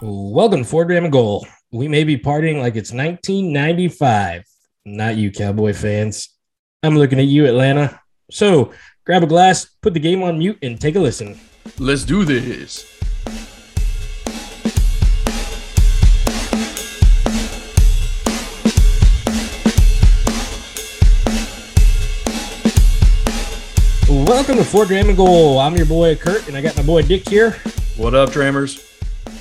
Welcome to Fort Dram and Goal. We may be partying like it's 1995. Not you, Cowboy fans. I'm looking at you, Atlanta. So grab a glass, put the game on mute, and take a listen. Let's do this. Welcome to Fort Dram and Goal. I'm your boy Kurt, and I got my boy Dick here. What up, Drammers?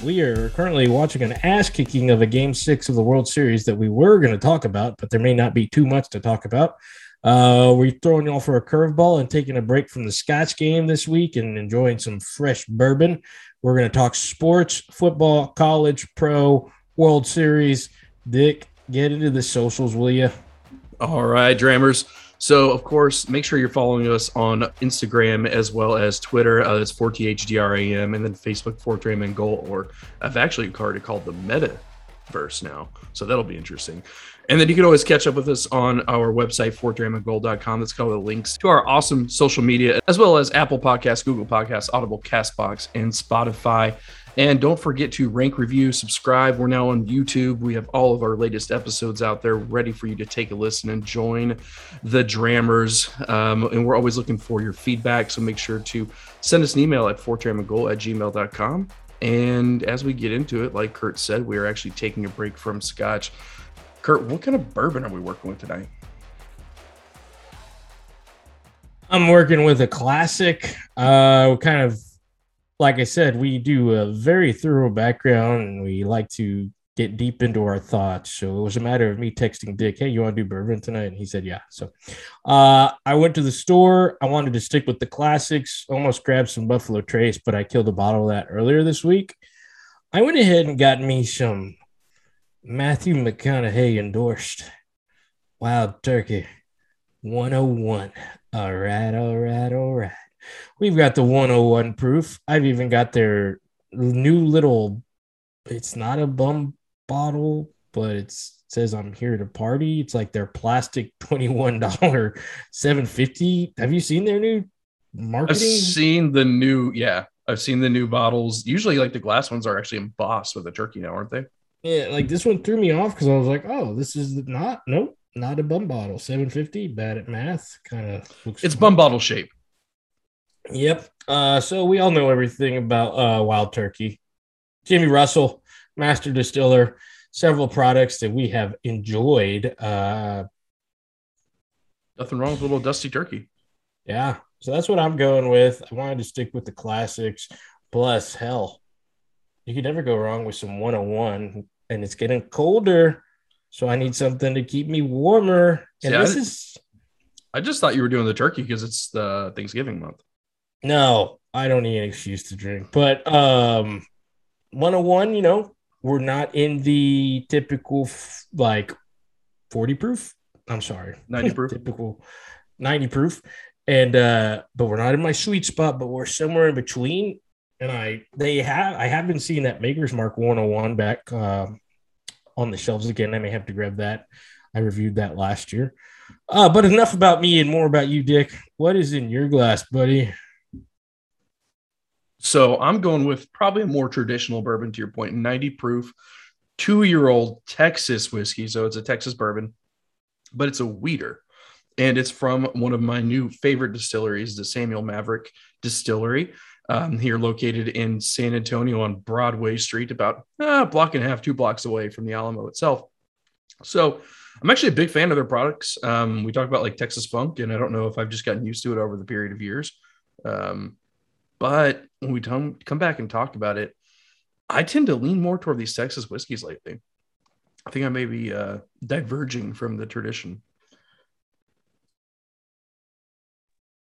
We are currently watching an ass kicking of a game six of the World Series that we were going to talk about, but there may not be too much to talk about. Uh, we're throwing y'all for a curveball and taking a break from the Scotch game this week and enjoying some fresh bourbon. We're going to talk sports, football, college, pro, World Series. Dick, get into the socials, will you? All right, Drammers. So, of course, make sure you're following us on Instagram as well as Twitter. Uh, that's 4THDRAM and then Facebook, Fort Dram and Goal. Or I've actually it called the Metaverse now. So that'll be interesting. And then you can always catch up with us on our website, fortdramandgoal.com. That's got the links to our awesome social media, as well as Apple Podcasts, Google Podcasts, Audible, Castbox, and Spotify. And don't forget to rank, review, subscribe. We're now on YouTube. We have all of our latest episodes out there ready for you to take a listen and join the Drammers. Um, and we're always looking for your feedback. So make sure to send us an email at fortdramandgoal at gmail.com. And as we get into it, like Kurt said, we are actually taking a break from Scotch. Kurt, what kind of bourbon are we working with tonight? I'm working with a classic, uh, kind of like I said, we do a very thorough background and we like to get deep into our thoughts. So it was a matter of me texting Dick, hey, you want to do bourbon tonight? And he said, yeah. So uh, I went to the store. I wanted to stick with the classics, almost grabbed some Buffalo Trace, but I killed a bottle of that earlier this week. I went ahead and got me some Matthew McConaughey endorsed Wild Turkey 101. All right, all right, all right. We've got the 101 proof. I've even got their new little, it's not a bum bottle, but it says I'm here to party. It's like their plastic $21 750. Have you seen their new marketing? I've seen the new, yeah, I've seen the new bottles. Usually, like the glass ones are actually embossed with a turkey now, aren't they? Yeah, like this one threw me off because I was like, oh, this is not, nope, not a bum bottle. 750, bad at math. Kind of looks. It's bum bottle shape. Yep. Uh, so we all know everything about uh, Wild Turkey. Jimmy Russell, master distiller, several products that we have enjoyed. Uh, Nothing wrong with a little dusty turkey. Yeah. So that's what I'm going with. I wanted to stick with the classics. Plus, hell, you could never go wrong with some 101. And it's getting colder. So I need something to keep me warmer. And See, this I, is. I just thought you were doing the turkey because it's the Thanksgiving month. No, I don't need an excuse to drink. But um 101, you know, we're not in the typical f- like 40 proof. I'm sorry. 90 proof. typical 90 proof. And uh, but we're not in my sweet spot, but we're somewhere in between. And I they have I haven't seen that Maker's Mark 101 back uh, on the shelves again. I may have to grab that. I reviewed that last year. Uh, but enough about me and more about you, Dick. What is in your glass, buddy? So I'm going with probably a more traditional bourbon to your point, 90 proof, two year old Texas whiskey. So it's a Texas bourbon, but it's a weeder. And it's from one of my new favorite distilleries, the Samuel Maverick Distillery, um, here located in San Antonio on Broadway Street, about uh, a block and a half, two blocks away from the Alamo itself. So I'm actually a big fan of their products. Um, we talk about like Texas Funk, and I don't know if I've just gotten used to it over the period of years. Um, but when we come come back and talk about it, I tend to lean more toward these Texas whiskeys lately. I think I may be uh, diverging from the tradition.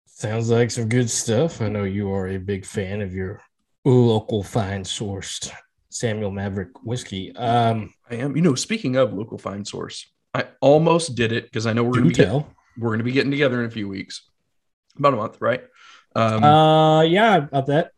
Sounds like some good stuff. I know you are a big fan of your local fine sourced Samuel Maverick whiskey. Um, I am. You know, speaking of local fine source, I almost did it because I know we're going to be tell. we're going to be getting together in a few weeks, about a month, right? Um, uh, yeah, about that.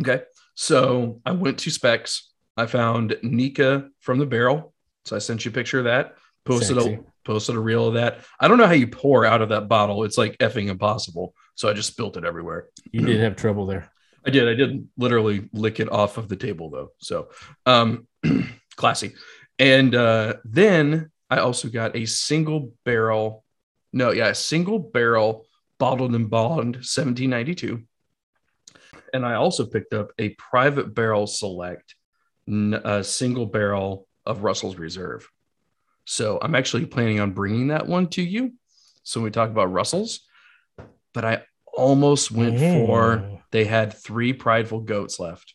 Okay, so I went to Specs. I found Nikka from the barrel. So I sent you a picture of that. Posted Sexy. a posted a reel of that. I don't know how you pour out of that bottle. It's like effing impossible. So I just spilt it everywhere. You did have trouble there. I did. I did literally lick it off of the table though. So um classy. And uh then I also got a single barrel, no, yeah, a single barrel bottled and bond 1792. And I also picked up a private barrel select, a single barrel of Russell's Reserve. So I'm actually planning on bringing that one to you. So we talk about Russell's, but I almost went for they had three prideful goats left,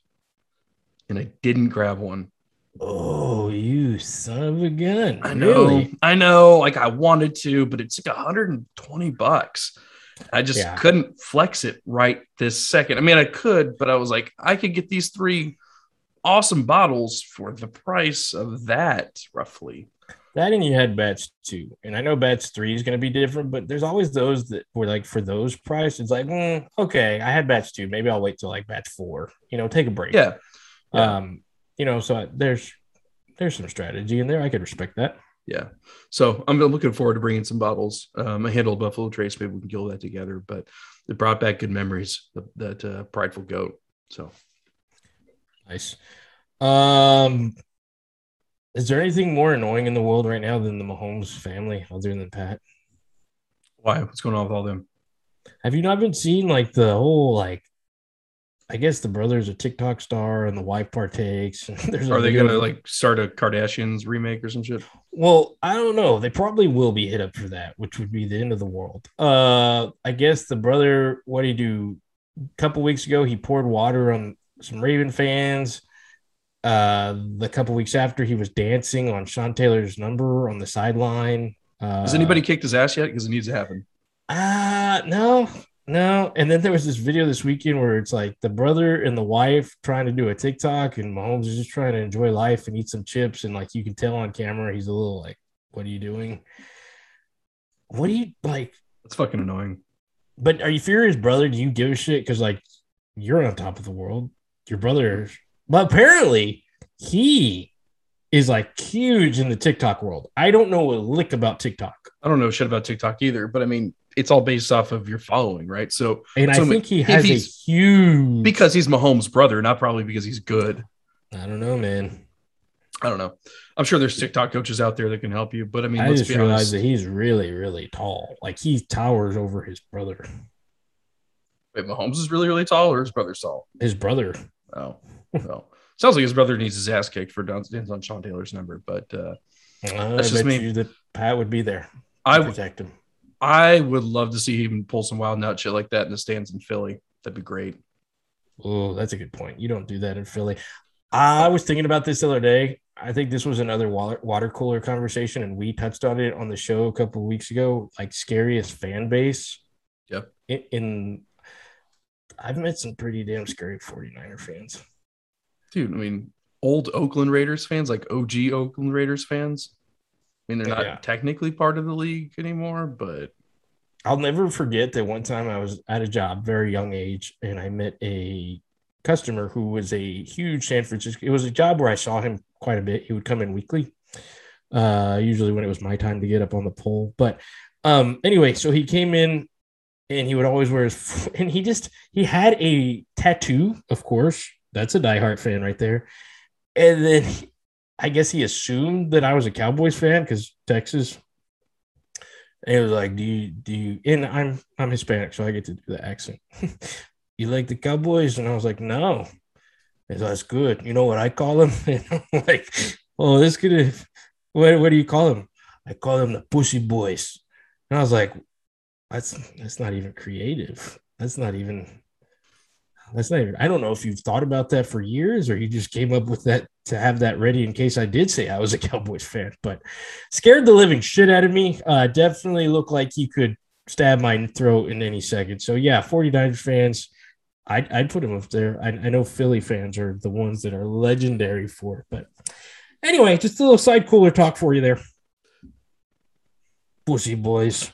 and I didn't grab one. Oh, you son of a gun! I know, really? I know. Like I wanted to, but it's like 120 bucks. I just yeah. couldn't flex it right this second. I mean, I could, but I was like, I could get these three awesome bottles for the price of that, roughly. That and you had batch two, and I know batch three is going to be different, but there's always those that were like for those prices, It's like, mm, okay, I had batch two, maybe I'll wait till like batch four. You know, take a break. Yeah. yeah. Um, you know, so there's there's some strategy in there. I could respect that. Yeah. So I'm looking forward to bringing some bottles. Um, I handled Buffalo Trace. Maybe we can kill that together, but it brought back good memories. That uh, prideful goat. So nice. Um, is there anything more annoying in the world right now than the Mahomes family, other than Pat? Why? What's going on with all them? Have you not been seeing like the whole like? I guess the brother's a TikTok star and the wife partakes. There's Are they gonna like start a Kardashians remake or some shit? Well, I don't know. They probably will be hit up for that, which would be the end of the world. Uh, I guess the brother. What did he do? A couple weeks ago, he poured water on some Raven fans uh, the couple weeks after, he was dancing on Sean Taylor's number on the sideline. Uh, Has anybody kicked his ass yet? Because it needs to happen. Uh no, no. And then there was this video this weekend where it's like the brother and the wife trying to do a TikTok, and Mahomes is just trying to enjoy life and eat some chips. And like you can tell on camera, he's a little like, "What are you doing? What are you like?" It's fucking annoying. But are you his brother? Do you give a shit? Because like you're on top of the world. Your brother but apparently, he is like huge in the TikTok world. I don't know a lick about TikTok. I don't know shit about TikTok either, but I mean, it's all based off of your following, right? So, and so I think he has a huge because he's Mahomes' brother, not probably because he's good. I don't know, man. I don't know. I'm sure there's TikTok coaches out there that can help you, but I mean, I just realized that he's really, really tall. Like he towers over his brother. Wait, Mahomes is really, really tall, or his brother's tall? His brother. Oh, well, sounds like his brother needs his ass kicked for dance on Sean Taylor's number, but uh, uh that's just me. that Pat would be there. I would protect him. I would love to see him pull some wild nut shit like that in the stands in Philly. That'd be great. Oh, that's a good point. You don't do that in Philly. I was thinking about this the other day. I think this was another water, water cooler conversation, and we touched on it on the show a couple weeks ago. Like scariest fan base. Yep. In, in I've met some pretty damn scary 49er fans dude, I mean, old Oakland Raiders fans, like OG Oakland Raiders fans. I mean, they're not yeah. technically part of the league anymore, but I'll never forget that one time I was at a job, very young age, and I met a customer who was a huge San Francisco. It was a job where I saw him quite a bit. He would come in weekly, uh, usually when it was my time to get up on the pole. But um, anyway, so he came in and he would always wear his, and he just, he had a tattoo, of course, that's a diehard fan right there. And then he, I guess he assumed that I was a Cowboys fan because Texas. And he was like, "Do you do you?" And I'm I'm Hispanic, so I get to do the accent. you like the Cowboys? And I was like, "No." And that's good. You know what I call them? Like, "Oh, this could what what do you call them?" I call them the Pussy Boys. And I was like, "That's that's not even creative. That's not even." That's not even, I don't know if you've thought about that for years or you just came up with that to have that ready in case I did say I was a Cowboys fan, but scared the living shit out of me. Uh, definitely looked like he could stab my throat in any second. So, yeah, 49ers fans, I'd, I'd put him up there. I, I know Philly fans are the ones that are legendary for it. But anyway, just a little side cooler talk for you there. Pussy boys.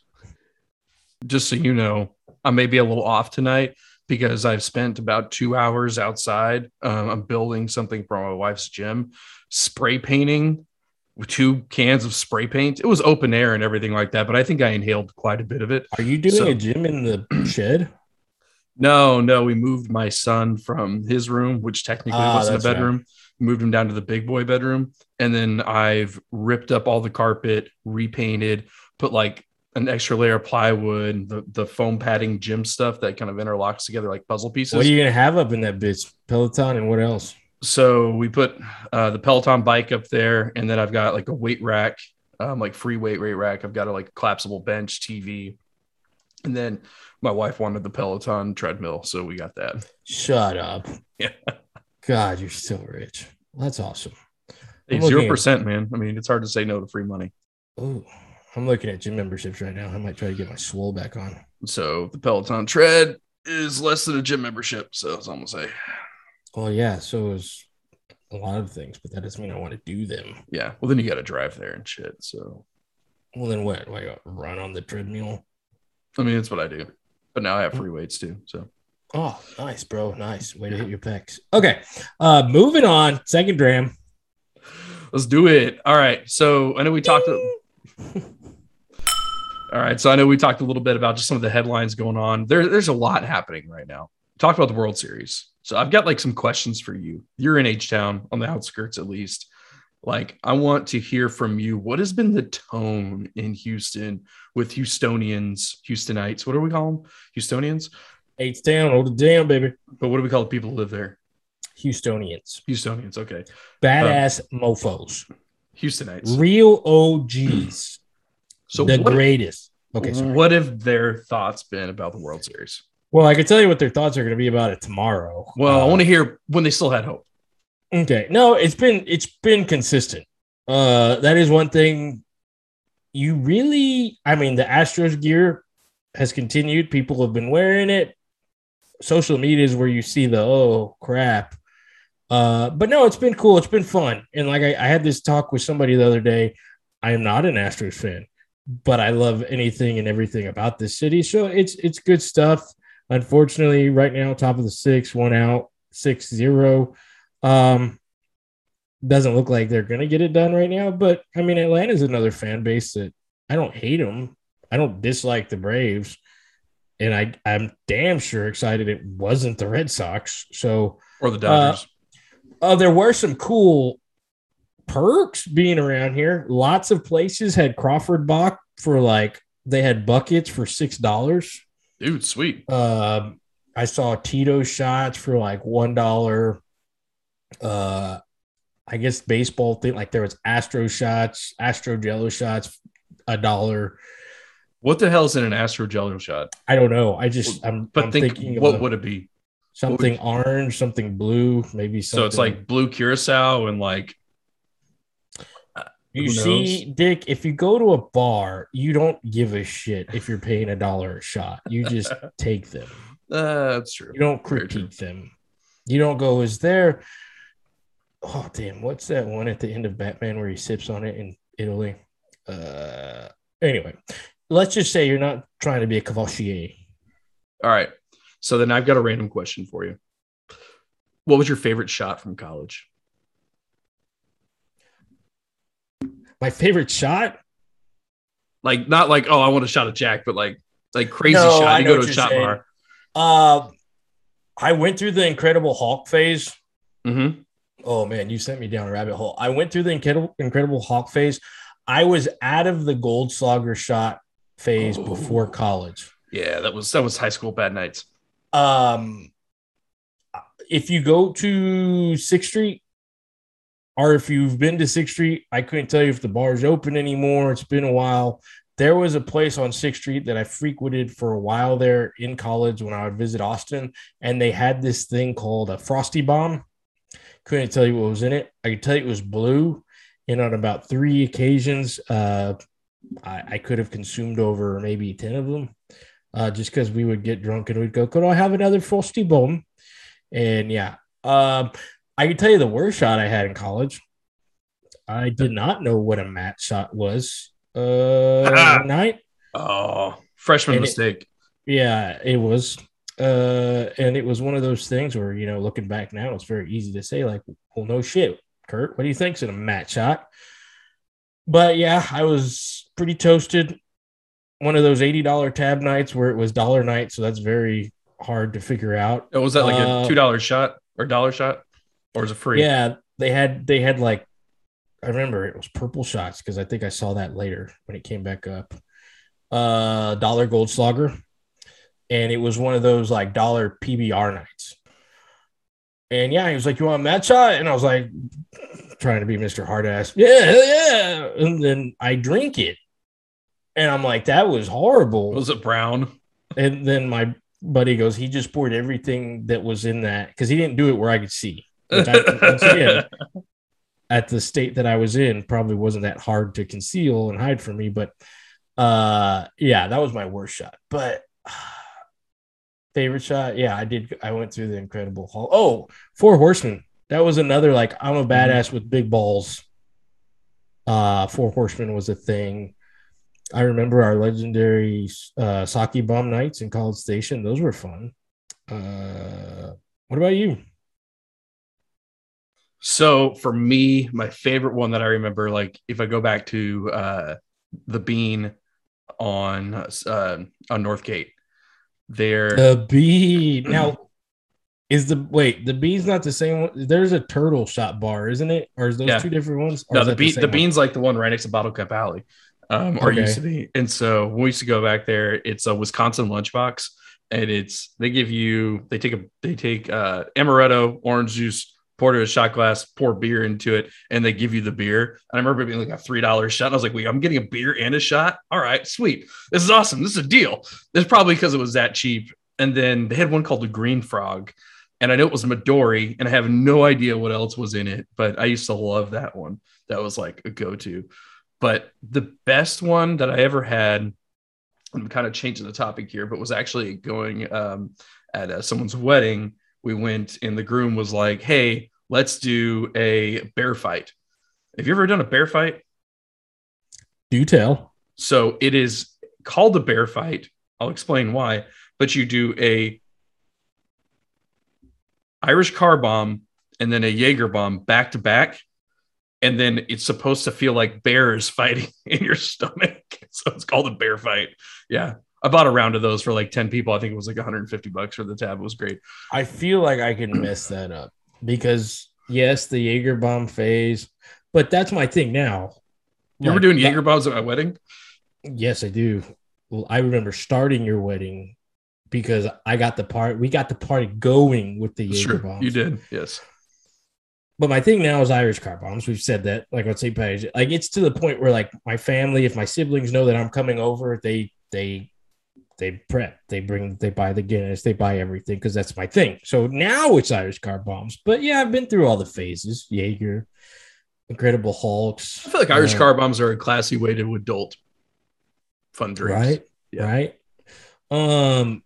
Just so you know, I may be a little off tonight because I've spent about two hours outside. Um, I'm building something for my wife's gym, spray painting with two cans of spray paint. It was open air and everything like that, but I think I inhaled quite a bit of it. Are you doing so, a gym in the shed? No, no, we moved my son from his room, which technically Ah, wasn't a that's right. bedroom. Moved him down to the big boy bedroom, and then I've ripped up all the carpet, repainted, put like an extra layer of plywood, the the foam padding gym stuff that kind of interlocks together like puzzle pieces. What are you gonna have up in that bitch? Peloton and what else? so we put uh, the Peloton bike up there, and then I've got like a weight rack, um, like free weight weight rack. I've got a like collapsible bench, TV, and then my wife wanted the Peloton treadmill, so we got that. Shut up. Yeah. God, you're still rich. That's awesome. Zero percent, man. I mean, it's hard to say no to free money. Oh, I'm looking at gym memberships right now. I might try to get my swole back on. So the Peloton tread is less than a gym membership, so I'm gonna say. Well, yeah, so is a lot of things, but that doesn't mean I want to do them. Yeah. Well, then you got to drive there and shit. So Well, then what? Do I run on the treadmill? I mean, that's what I do. But now I have free weights too. So Oh, nice, bro. Nice. Way to hit your pecs. Okay. Uh moving on. Second dram. let's do it. All right. So I know we talked. All right. So I know we talked a little bit about just some of the headlines going on. There, there's a lot happening right now. Talk about the World Series. So I've got like some questions for you. You're in H Town on the outskirts, at least. Like, I want to hear from you. What has been the tone in Houston with Houstonians, Houstonites? What do we call them? Houstonians? H Town, hold it down, baby. But what do we call the people who live there? Houstonians. Houstonians. Okay. Badass um, mofos. Houstonites. Real OGs. So the what, greatest. Okay, sorry. what have their thoughts been about the World Series? Well, I can tell you what their thoughts are going to be about it tomorrow. Well, I Uh, want to hear when they still had hope. Okay. No, it's been it's been consistent. Uh that is one thing you really I mean the Astros gear has continued. People have been wearing it. Social media is where you see the oh crap. Uh but no, it's been cool. It's been fun. And like I, I had this talk with somebody the other day. I am not an Astros fan, but I love anything and everything about this city. So it's it's good stuff. Unfortunately, right now, top of the six, one out, six zero. Um, doesn't look like they're gonna get it done right now. But I mean, Atlanta's another fan base that I don't hate them. I don't dislike the Braves, and I I'm damn sure excited it wasn't the Red Sox. So Or the Dodgers. uh, there were some cool perks being around here. Lots of places had Crawford Bach for like they had buckets for six dollars. Dude, sweet. Um, I saw Tito shots for like one dollar. Uh, I guess baseball thing like there was Astro shots, Astro Jello shots, a dollar. What the hell is in an Astro Jello shot? I don't know. I just I'm, But I'm think, thinking what would it be? something orange, something blue, maybe something. So it's like blue curacao and like you see, Dick. If you go to a bar, you don't give a shit if you're paying a dollar a shot. You just take them. uh, that's true. You don't critique them. You don't go, is there? Oh damn! What's that one at the end of Batman where he sips on it in Italy? Uh, anyway, let's just say you're not trying to be a Cavassier. All right. So then I've got a random question for you. What was your favorite shot from college? My favorite shot. Like not like oh I want a shot of Jack, but like like crazy No, shot. I You go to a shot saying. bar. Uh, I went through the Incredible Hulk phase. Mm-hmm. Oh man, you sent me down a rabbit hole. I went through the Incredible, Incredible Hulk phase. I was out of the Goldschlager shot phase Oh. before college. Yeah, that was that was high school bad nights. Um, if you go to Sixth Street, or if you've been to Sixth Street, I couldn't tell you if the bar's open anymore. It's been a while. There was a place on Sixth Street that I frequented for a while there in college when I would visit Austin, and they had this thing called a Frosty Bomb. Couldn't tell you what was in it. I could tell you it was blue, and on about three occasions, uh, I, I could have consumed over maybe ten of them uh, just because we would get drunk and we'd go, could I have another frosty bomb? And yeah, um, I can tell you the worst shot I had in college. I did not know what a mat shot was. Uh, night, Oh, freshman And it- mistake. yeah, it was. Uh, and it was one of those things where you know, looking back now, it's very easy to say like, well, no shit, Kurt, what do you think's in a mat shot? But yeah, I was pretty toasted. One of those eighty dollar tab nights where it was dollar night, so that's very hard to figure out. Oh, was that like Uh, a two dollar shot or dollar shot, or is it free? Yeah, they had they had like I remember it was purple shots because I think I saw that later when it came back up. Uh dollar Goldschlager. And it was one of those like dollar PBR nights. And yeah, he was like, You want a match shot? And I was like trying to be Mr. Hardass. Yeah, yeah. And then I drink it. And I'm like, that was horrible. Was it brown? And then my buddy goes, he just poured everything that was in that because he didn't do it where I could see. Which I, once again, at the state that I was in, probably wasn't that hard to conceal and hide from me. But uh, yeah, that was my worst shot. But favorite shot, yeah, I did. I went through the Incredible Hulk. Oh, Four Horsemen. That was another like I'm a badass with big balls. Uh, Four Horsemen was a thing. I remember our legendary uh, sake bomb nights in College Station. Those were fun. Uh, what about you? So for me, my favorite one that I remember, like if I go back to uh, the Bean on uh, on Northgate, there. The bee. Now, is the wait the bean's not the same one? There's a turtle shot bar, isn't it? Or is those Yeah. two different ones? No, the bean, same the bean's like the one right next to Bottle Cap Alley, um, or Okay. used to be. And so when we used to go back there, it's a Wisconsin lunchbox, and it's they give you they take a they take uh, amaretto, orange juice, it a shot glass, pour beer into it, and they give you the beer. And I remember being like a three dollar shot. And I was like, wait, I'm getting a beer and a shot. All right, sweet. This is awesome. This is a deal. It's probably because it was that cheap. And then they had one called the Green Frog. And I know it was Midori, and I have no idea what else was in it, but I used to love that one. That was like a go to. But the best one that I ever had, I'm kind of changing the topic here, but was actually going um, at uh, someone's wedding. We went, and the groom was like, Hey, let's do a bear fight. Have you ever done a bear fight? Do tell. So it is called a bear fight. I'll explain why. But you do a Irish car bomb and then a Jaeger bomb back to back. And then it's supposed to feel like bears fighting in your stomach. So it's called a bear fight. Yeah. I bought a round of those for like 10 people. I think it was like 150 bucks for the tab. It was great. I feel like I can mess that up because yes, the Jaeger bomb phase, but that's my thing now. You were Like, doing Jaeger bombs at my wedding? Yes, I do. Well, I remember starting your wedding because I got the part. We got the party going with the Jaeger Sure. bombs. You did. Yes. But my thing now is Irish car bombs. We've said that, like on St. Patrick's. Like it's to the point where, like, my family, if my siblings know that I'm coming over, they they they prep, they bring, they buy the Guinness, they buy everything because that's my thing. So now it's Irish car bombs. But yeah, I've been through all the phases. Jaeger, Incredible Hulks. I feel like Irish uh, car bombs are a classy way to adult fun drinks. right Yeah. right um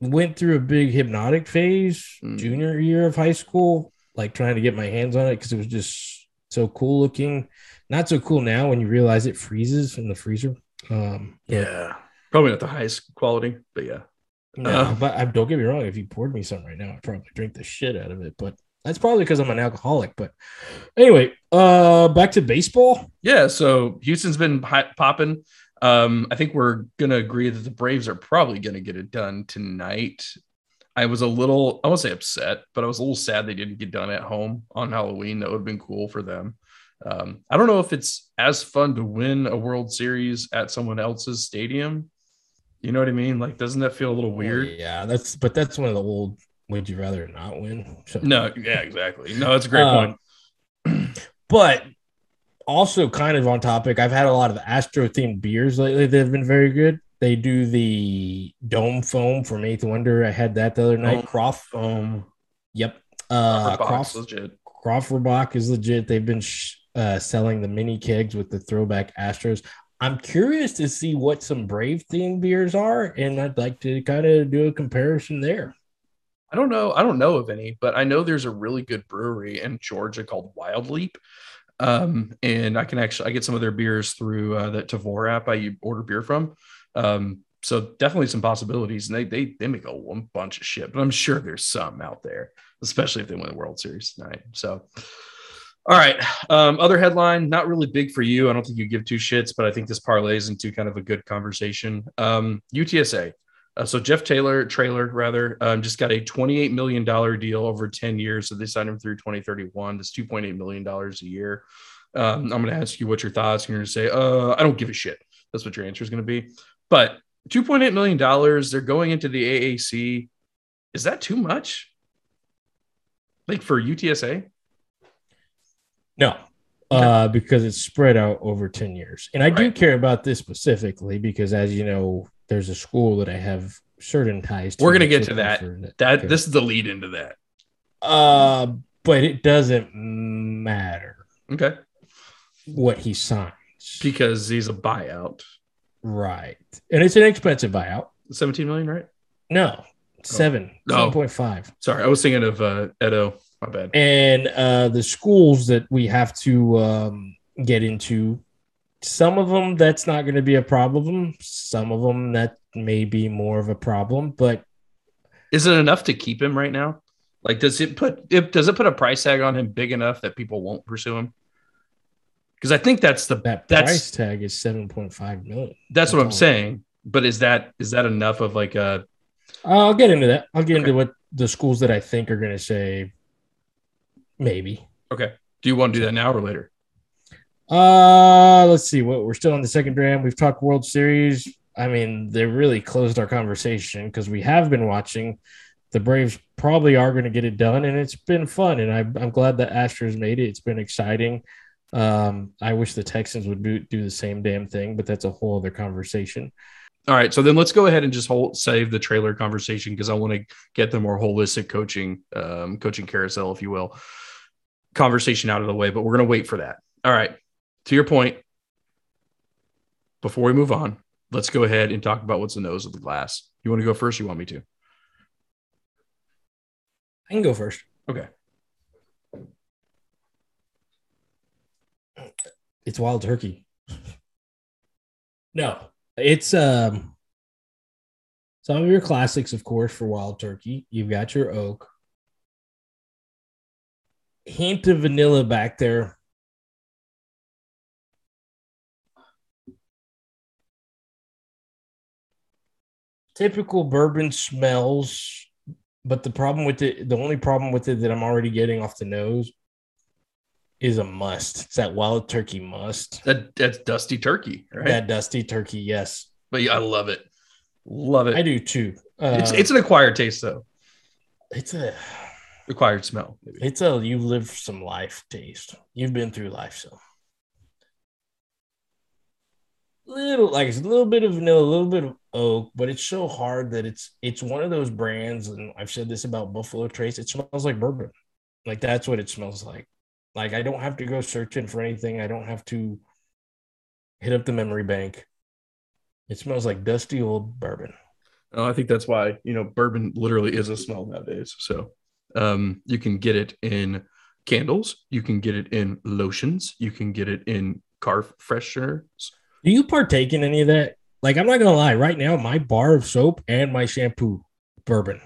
went through a big Hpnotiq phase Mm. junior year of high school like trying to get my hands on it because it was just so cool looking not so cool now when you realize it freezes in the freezer um Yeah. Probably not the highest quality, but yeah. no, Uh. but I, don't get me wrong if you poured me some right now i'd probably drink the shit out of it but that's probably because i'm an alcoholic but anyway uh back to baseball Yeah. So Houston's been popping. Um, I think we're gonna agree that the Braves are probably gonna get it done tonight. I was a little, I won't say upset, but I was a little sad they didn't get done at home on Halloween. That would have been cool for them. Um, I don't know if it's as fun to win a World Series at someone else's stadium. You know what I mean? Like, doesn't that feel a little weird? yeah that's but that's one of the old would you rather not win So- No, yeah, exactly. No, that's a great Uh, point. but also kind of on topic i've had a lot of astro themed beers lately that have been very good they do the dome foam from eighth wonder i had that the other night Dome croft Um, yep uh croft legit. Crawfordbach is legit they've been sh- uh, selling the mini kegs with the throwback astros i'm curious to see what some brave themed beers are and i'd like to kind of do a comparison there I don't know. I don't know of any, but I know there's a really good brewery in Georgia called Wild Leap. Um, and I can actually I get some of their beers through uh, that Tavour app I order beer from. Um, so definitely some possibilities. And they they they make a bunch of shit, but I'm sure there's some out there, especially if they win the World Series tonight. So all right. Um, other headline, not really big for you. I don't think you give two shits, but I think this parlays into kind of a good conversation. Um, UTSA. Uh, so Jeff Taylor, Traylor rather, um, just got a $28 million deal over 10 years. So they signed him through 2031. That's $2.8 million a year. Um, I'm going to ask you what your thoughts. You're going to say, uh, I don't give a shit. That's what your answer is going to be. But $2.8 million, they're going into the AAC. Is that too much? Like for UTSA? No, uh, because it's spread out over 10 years. And I do care about this specifically because, as you know, there's a school that I have certain ties to. We're gonna get to that. That this is the lead into that. Uh, but it doesn't matter Okay. what he signs. Because he's a buyout. Right. And it's an expensive buyout. 17 million, right? No, seven, No. 7.5. Sorry, I was thinking of uh Edo. My bad. And uh, the schools that we have to um, get into, some of them that's not going to be a problem. Some of them that may be more of a problem. But Is it enough to keep him right now? Like, does it put it does it put a price tag on him big enough that people won't pursue him? Because I think that's the that That's- price tag is 7.5 million. that's what I'm That's all. saying. But is that is that enough of like a I'll get into that. I'll get Okay. into what the schools that I think are going to say maybe. okay? Do you want to do that now or later? Uh, let's see. What we're still on the second round. We've talked World Series. I mean, they really closed our conversation because we have been watching. The Braves probably are going to get it done, and it's been fun. And I'm, I'm glad that Astros made it. It's been exciting. Um, I wish the Texans would do, do the same damn thing, but that's a whole other conversation. All right, so then let's go ahead and just hold, save the Traylor conversation because I want to get the more holistic coaching, um, coaching carousel, if you will, conversation out of the way. But we're going to wait for that. All right, to your point. Before we move on, let's go ahead and talk about what's the nose of the glass. You want to go first? Or you want me to? I can go first. Okay. It's wild turkey. no, it's um some of your classics, of course, for wild turkey. You've got your oak. Hint of vanilla back there. Typical bourbon smells, but the problem with it, the only problem with it that I'm already getting off the nose is a must. It's that wild turkey must. That that's dusty turkey, right? That dusty turkey, yes. but yeah, I love it. Love it. I do too. Uh, It's it's an acquired taste though. it's a Acquired smell. Maybe. it's a you've lived some life taste. You've been through life, so little like it's a little bit of vanilla, a little bit of oak, but it's so hard that it's it's one of those brands, and I've said this about Buffalo Trace. It smells like bourbon, like that's what it smells like. Like I don't have to go searching for anything. I don't have to hit up the memory bank. It smells like dusty old bourbon. Oh, I think that's why you know bourbon literally is a smell nowadays. So um, you can get it in candles, you can get it in lotions, you can get it in car fresheners. Do you partake in any of that? Like, I'm not gonna lie. Right now, my bar of soap and my shampoo, bourbon.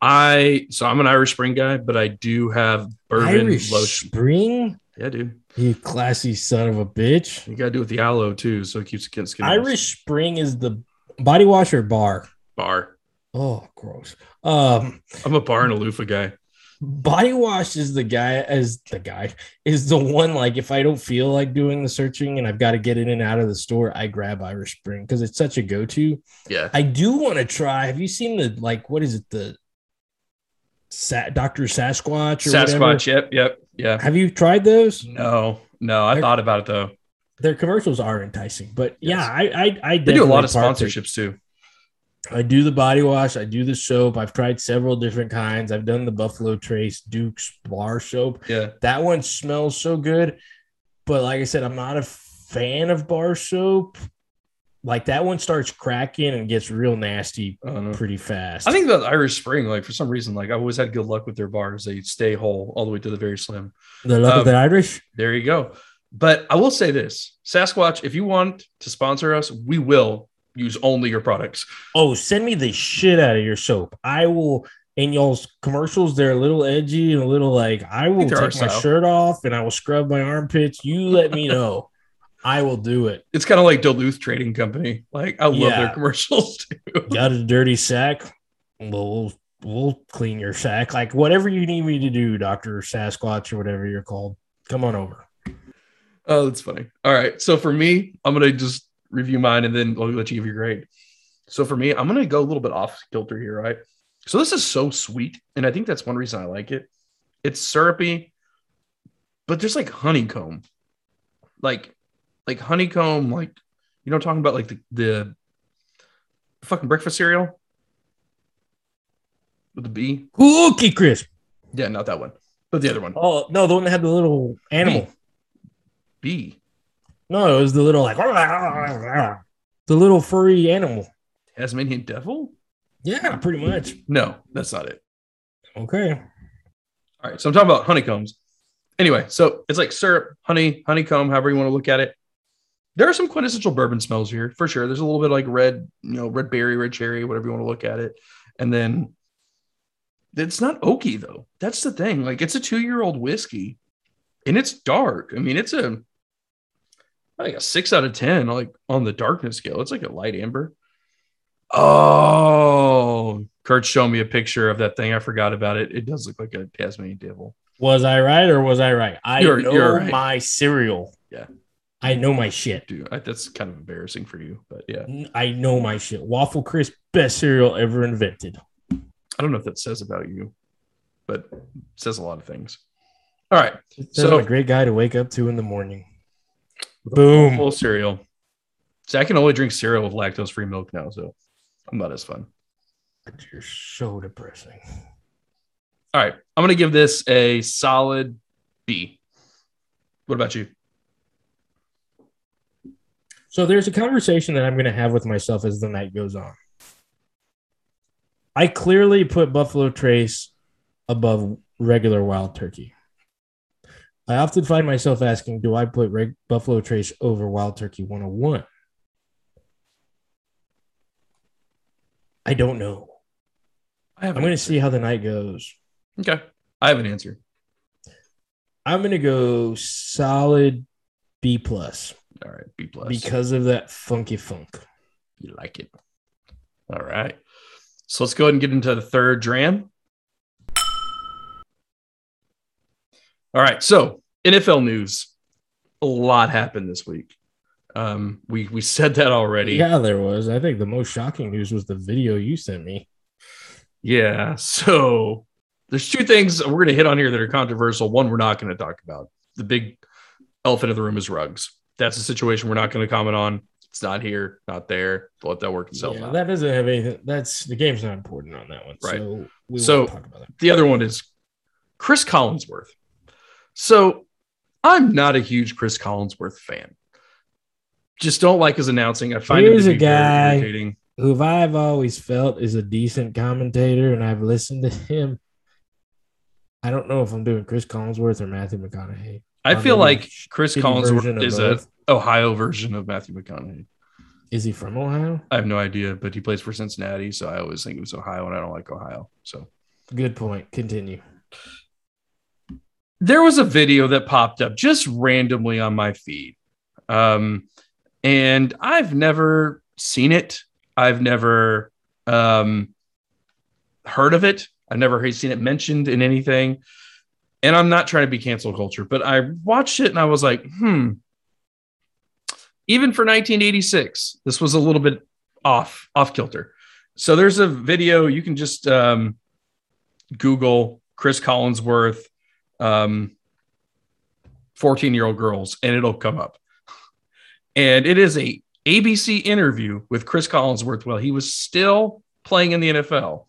I so I'm an Irish Spring guy, but I do have bourbon Irish lotion. Spring. Yeah, dude, You classy son of a bitch. you gotta do it with the aloe too, so it keeps skin skin Irish Spring is the body wash or bar. bar. Oh, gross. Um, I'm a bar and a loofah guy. body wash is the guy as the guy is the one. Like, if I don't feel like doing the searching and I've got to get in and out of the store, I grab Irish Spring because it's such a go-to. Yeah, I do want to try. Have you seen the like? What is it? The Sa- Doctor Sasquatch or whatever? Sasquatch. Yep, yep, yeah. Have you tried those? No, no, I They're- thought about it though. Their commercials are enticing, but yeah, I I, I They do a lot of sponsorships too. I do the body wash. I do the soap. I've tried several different kinds. I've done the Buffalo Trace Duke's bar soap. Yeah, That one smells so good, but like I said, I'm not a fan of bar soap. Like that one starts cracking and gets real nasty know. pretty fast. I think that Irish Spring, like for some reason, like I always had good luck with their bars. They stay whole all the way to the very slim. the luck um, of the Irish. There you go. But I will say this, Sasquatch, if you want to sponsor us, we will use only your products. Oh, send me the shit out of your soap. I will. In y'all's commercials, they're a little edgy and a little like I will take my style. shirt off and I will scrub my armpits. You let me know. I will do it. It's kind of like Duluth Trading Company. Like I love Yeah. their commercials too. Got a dirty sack? Well, we'll we'll clean your sack. Like whatever you need me to do, Doctor Sasquatch or whatever you're called. Come on over. Oh, that's funny. All right. So for me, I'm gonna just review mine and then I'll let you give your grade. So for me, I'm gonna go a little bit off kilter here, right? So this is so sweet, and I think that's one reason I like it. It's syrupy, but there's like honeycomb, like like honeycomb, like you know, I'm talking about like the the fucking breakfast cereal with the bee. Cookie crisp. Yeah, not that one, but the other one. Oh no, the one that had the little animal. Bee. No, it was the little like the little furry animal. Tasmanian devil? Yeah, pretty much. No, that's not it. Okay. All right, so I'm talking about honeycombs. Anyway, so it's like syrup, honey, honeycomb, however you want to look at it. There are some quintessential bourbon smells here for sure. There's a little bit like red, you know, red berry, red cherry, whatever you want to look at it. And then it's not oaky though. That's the thing. Like it's a two year old whiskey and it's dark. I mean, it's a like a six out of 10, like on the darkness scale. It's like a light amber. Oh, Kurt showed me a picture of that thing. I forgot about it. It does look like a Tasmanian devil. Was I right or was I right? I You're- know you're right. my cereal. Yeah. I know my shit. Dude, I, that's kind of embarrassing for you, but yeah. I know my shit. Waffle crisp, best cereal ever invented. I don't know if that says about you, but it says a lot of things. All right. So So- a great guy to wake up to in the morning. Boom. Full cereal. See, I can only drink cereal with lactose free milk now, so I'm not as fun. You're so depressing. All right. I'm going to give this a solid B. What about you? So there's a conversation that I'm going to have with myself as the night goes on. I clearly put Buffalo Trace above regular wild turkey. I often find myself asking, do I put reg- Buffalo Trace over Wild Turkey 101? I don't know. I I'm going to see how the night goes. Okay. I have an answer. I'm going to go solid B plus All right. B plus. because of that funky funk. you like it. All right. So let's go ahead and get into the third dram. All right. So NFL news. A lot happened this week. Um, we we said that already. Yeah, there was. I think the most shocking news was the video you sent me. Yeah. So there's two things we're going to hit on here that are controversial. One, we're not going to talk about. The big elephant in the room is Ruggs. That's a situation we're not going to comment on. It's not here, not there. Let that work itself Yeah, out. that doesn't have anything. That's the game's not important on that one. Right. So we So- won't talk about that. the other one is Chris Collinsworth. So I'm not a huge Chris Collinsworth fan. Just don't like his announcing. I find Here's him a to be very guy- irritating. Who I've always felt is a decent commentator, and I've listened to him. I don't know if I'm doing Chris Collinsworth or Matthew McConaughey. I feel like Chris Collinsworth is a. Ohio version of Matthew McConaughey. Is he from Ohio? I have no idea, but he plays for Cincinnati, so I always think it was Ohio, and I don't like Ohio. So Good point. Continue. There was a video that popped up just randomly on my feed. Um, and I've never seen it. I've never um, heard of it. I've never seen it mentioned in anything. And I'm not trying to be cancel culture, but I watched it and I was like, hmm. Even for 1986, this was a little bit off off kilter. So there's a video you can just um, Google Chris Collinsworth um 14 year old girls and it'll come up. And it is a abc interview with chris collinsworth while he was still playing in the nfl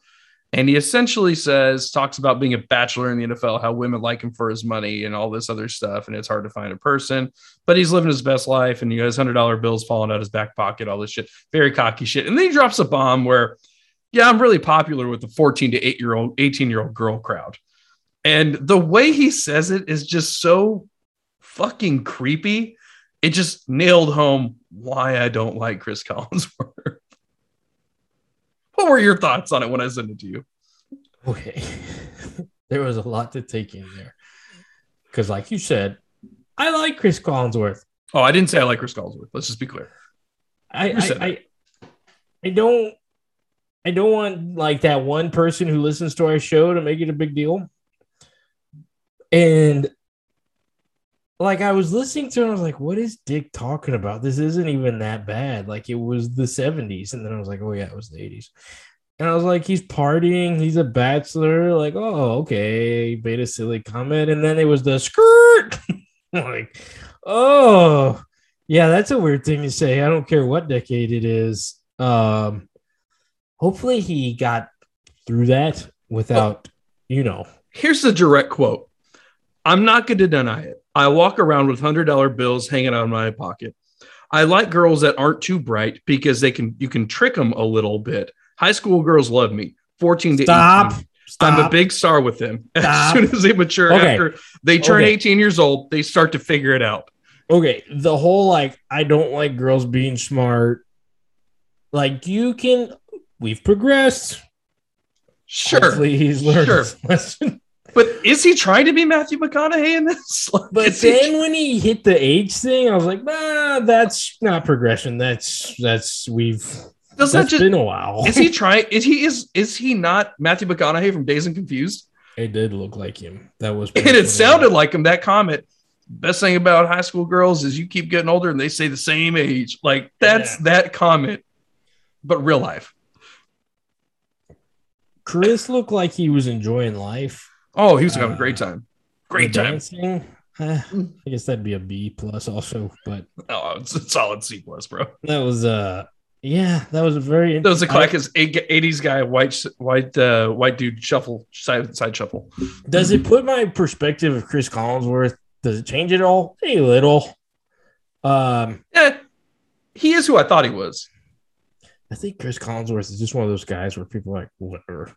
and he essentially says talks about being a bachelor in the nfl how women like him for his money and all this other stuff and it's hard to find a person but he's living his best life and he has hundred dollar bills falling out of his back pocket all this shit. Very cocky shit. And then he drops a bomb where yeah i'm really popular with the 14 to 8 year old 18 year old girl crowd and the way he says it is just so fucking creepy. It just nailed home why I don't like Chris Collinsworth. what were your thoughts on it when I sent it to you? Okay. there was a lot to take in there. Because, like you said, I like Chris Collinsworth. Oh, I didn't say I like Chris Collinsworth. Let's just be clear. I I, I I don't I don't want like that one person who listens to our show to make it a big deal. And like I was listening to it, I was like, what is Dick talking about? This isn't even that bad. Like it was the 70s. And then I was like, oh yeah, it was the 80s. And I was like, he's partying, he's a bachelor. Like, oh, okay, made a silly comment. And then it was the skirt. like, oh, yeah, that's a weird thing to say. I don't care what decade it is. Um, hopefully he got through that without, you know. Here's the direct quote I'm not going to deny it. I walk around with $100 bills hanging out of my pocket. I like girls that aren't too bright because they can you can trick them a little bit. High school girls love me. 14 to Stop. 18. Stop. I'm a big star with them. As soon as they mature, Okay. after they turn Okay. 18 years old, they start to figure it out. okay the whole like i don't like girls being smart like you can we've progressed Sure. Hopefully he's learned Sure. But is he trying to be Matthew McConaughey in this? Like, but is he- then when he hit the age thing i was like nah that's not progression that's that's we've does that that's just been a while is he trying? Is he is is he not Matthew McConaughey from Dazed and Confused? it did look like him that was And it sounded like him. That comment. Best thing about high school girls is you keep getting older and they say the same age. Like that's Yeah. that comment, but real life. chris looked like he was enjoying life Oh, he was having a Uh, great time. Great time. dancing eh, i guess that'd be a b plus also but Oh, it's a solid C plus, bro. that was uh yeah that was a very That was I- classic '80s guy, white white uh, white dude shuffle side side shuffle. Does it put my perspective of Chris Collinsworth? Does it change it all? A little. Um, Yeah, he is who I thought he was. I think Chris Collinsworth is just one of those guys where people are like, whatever.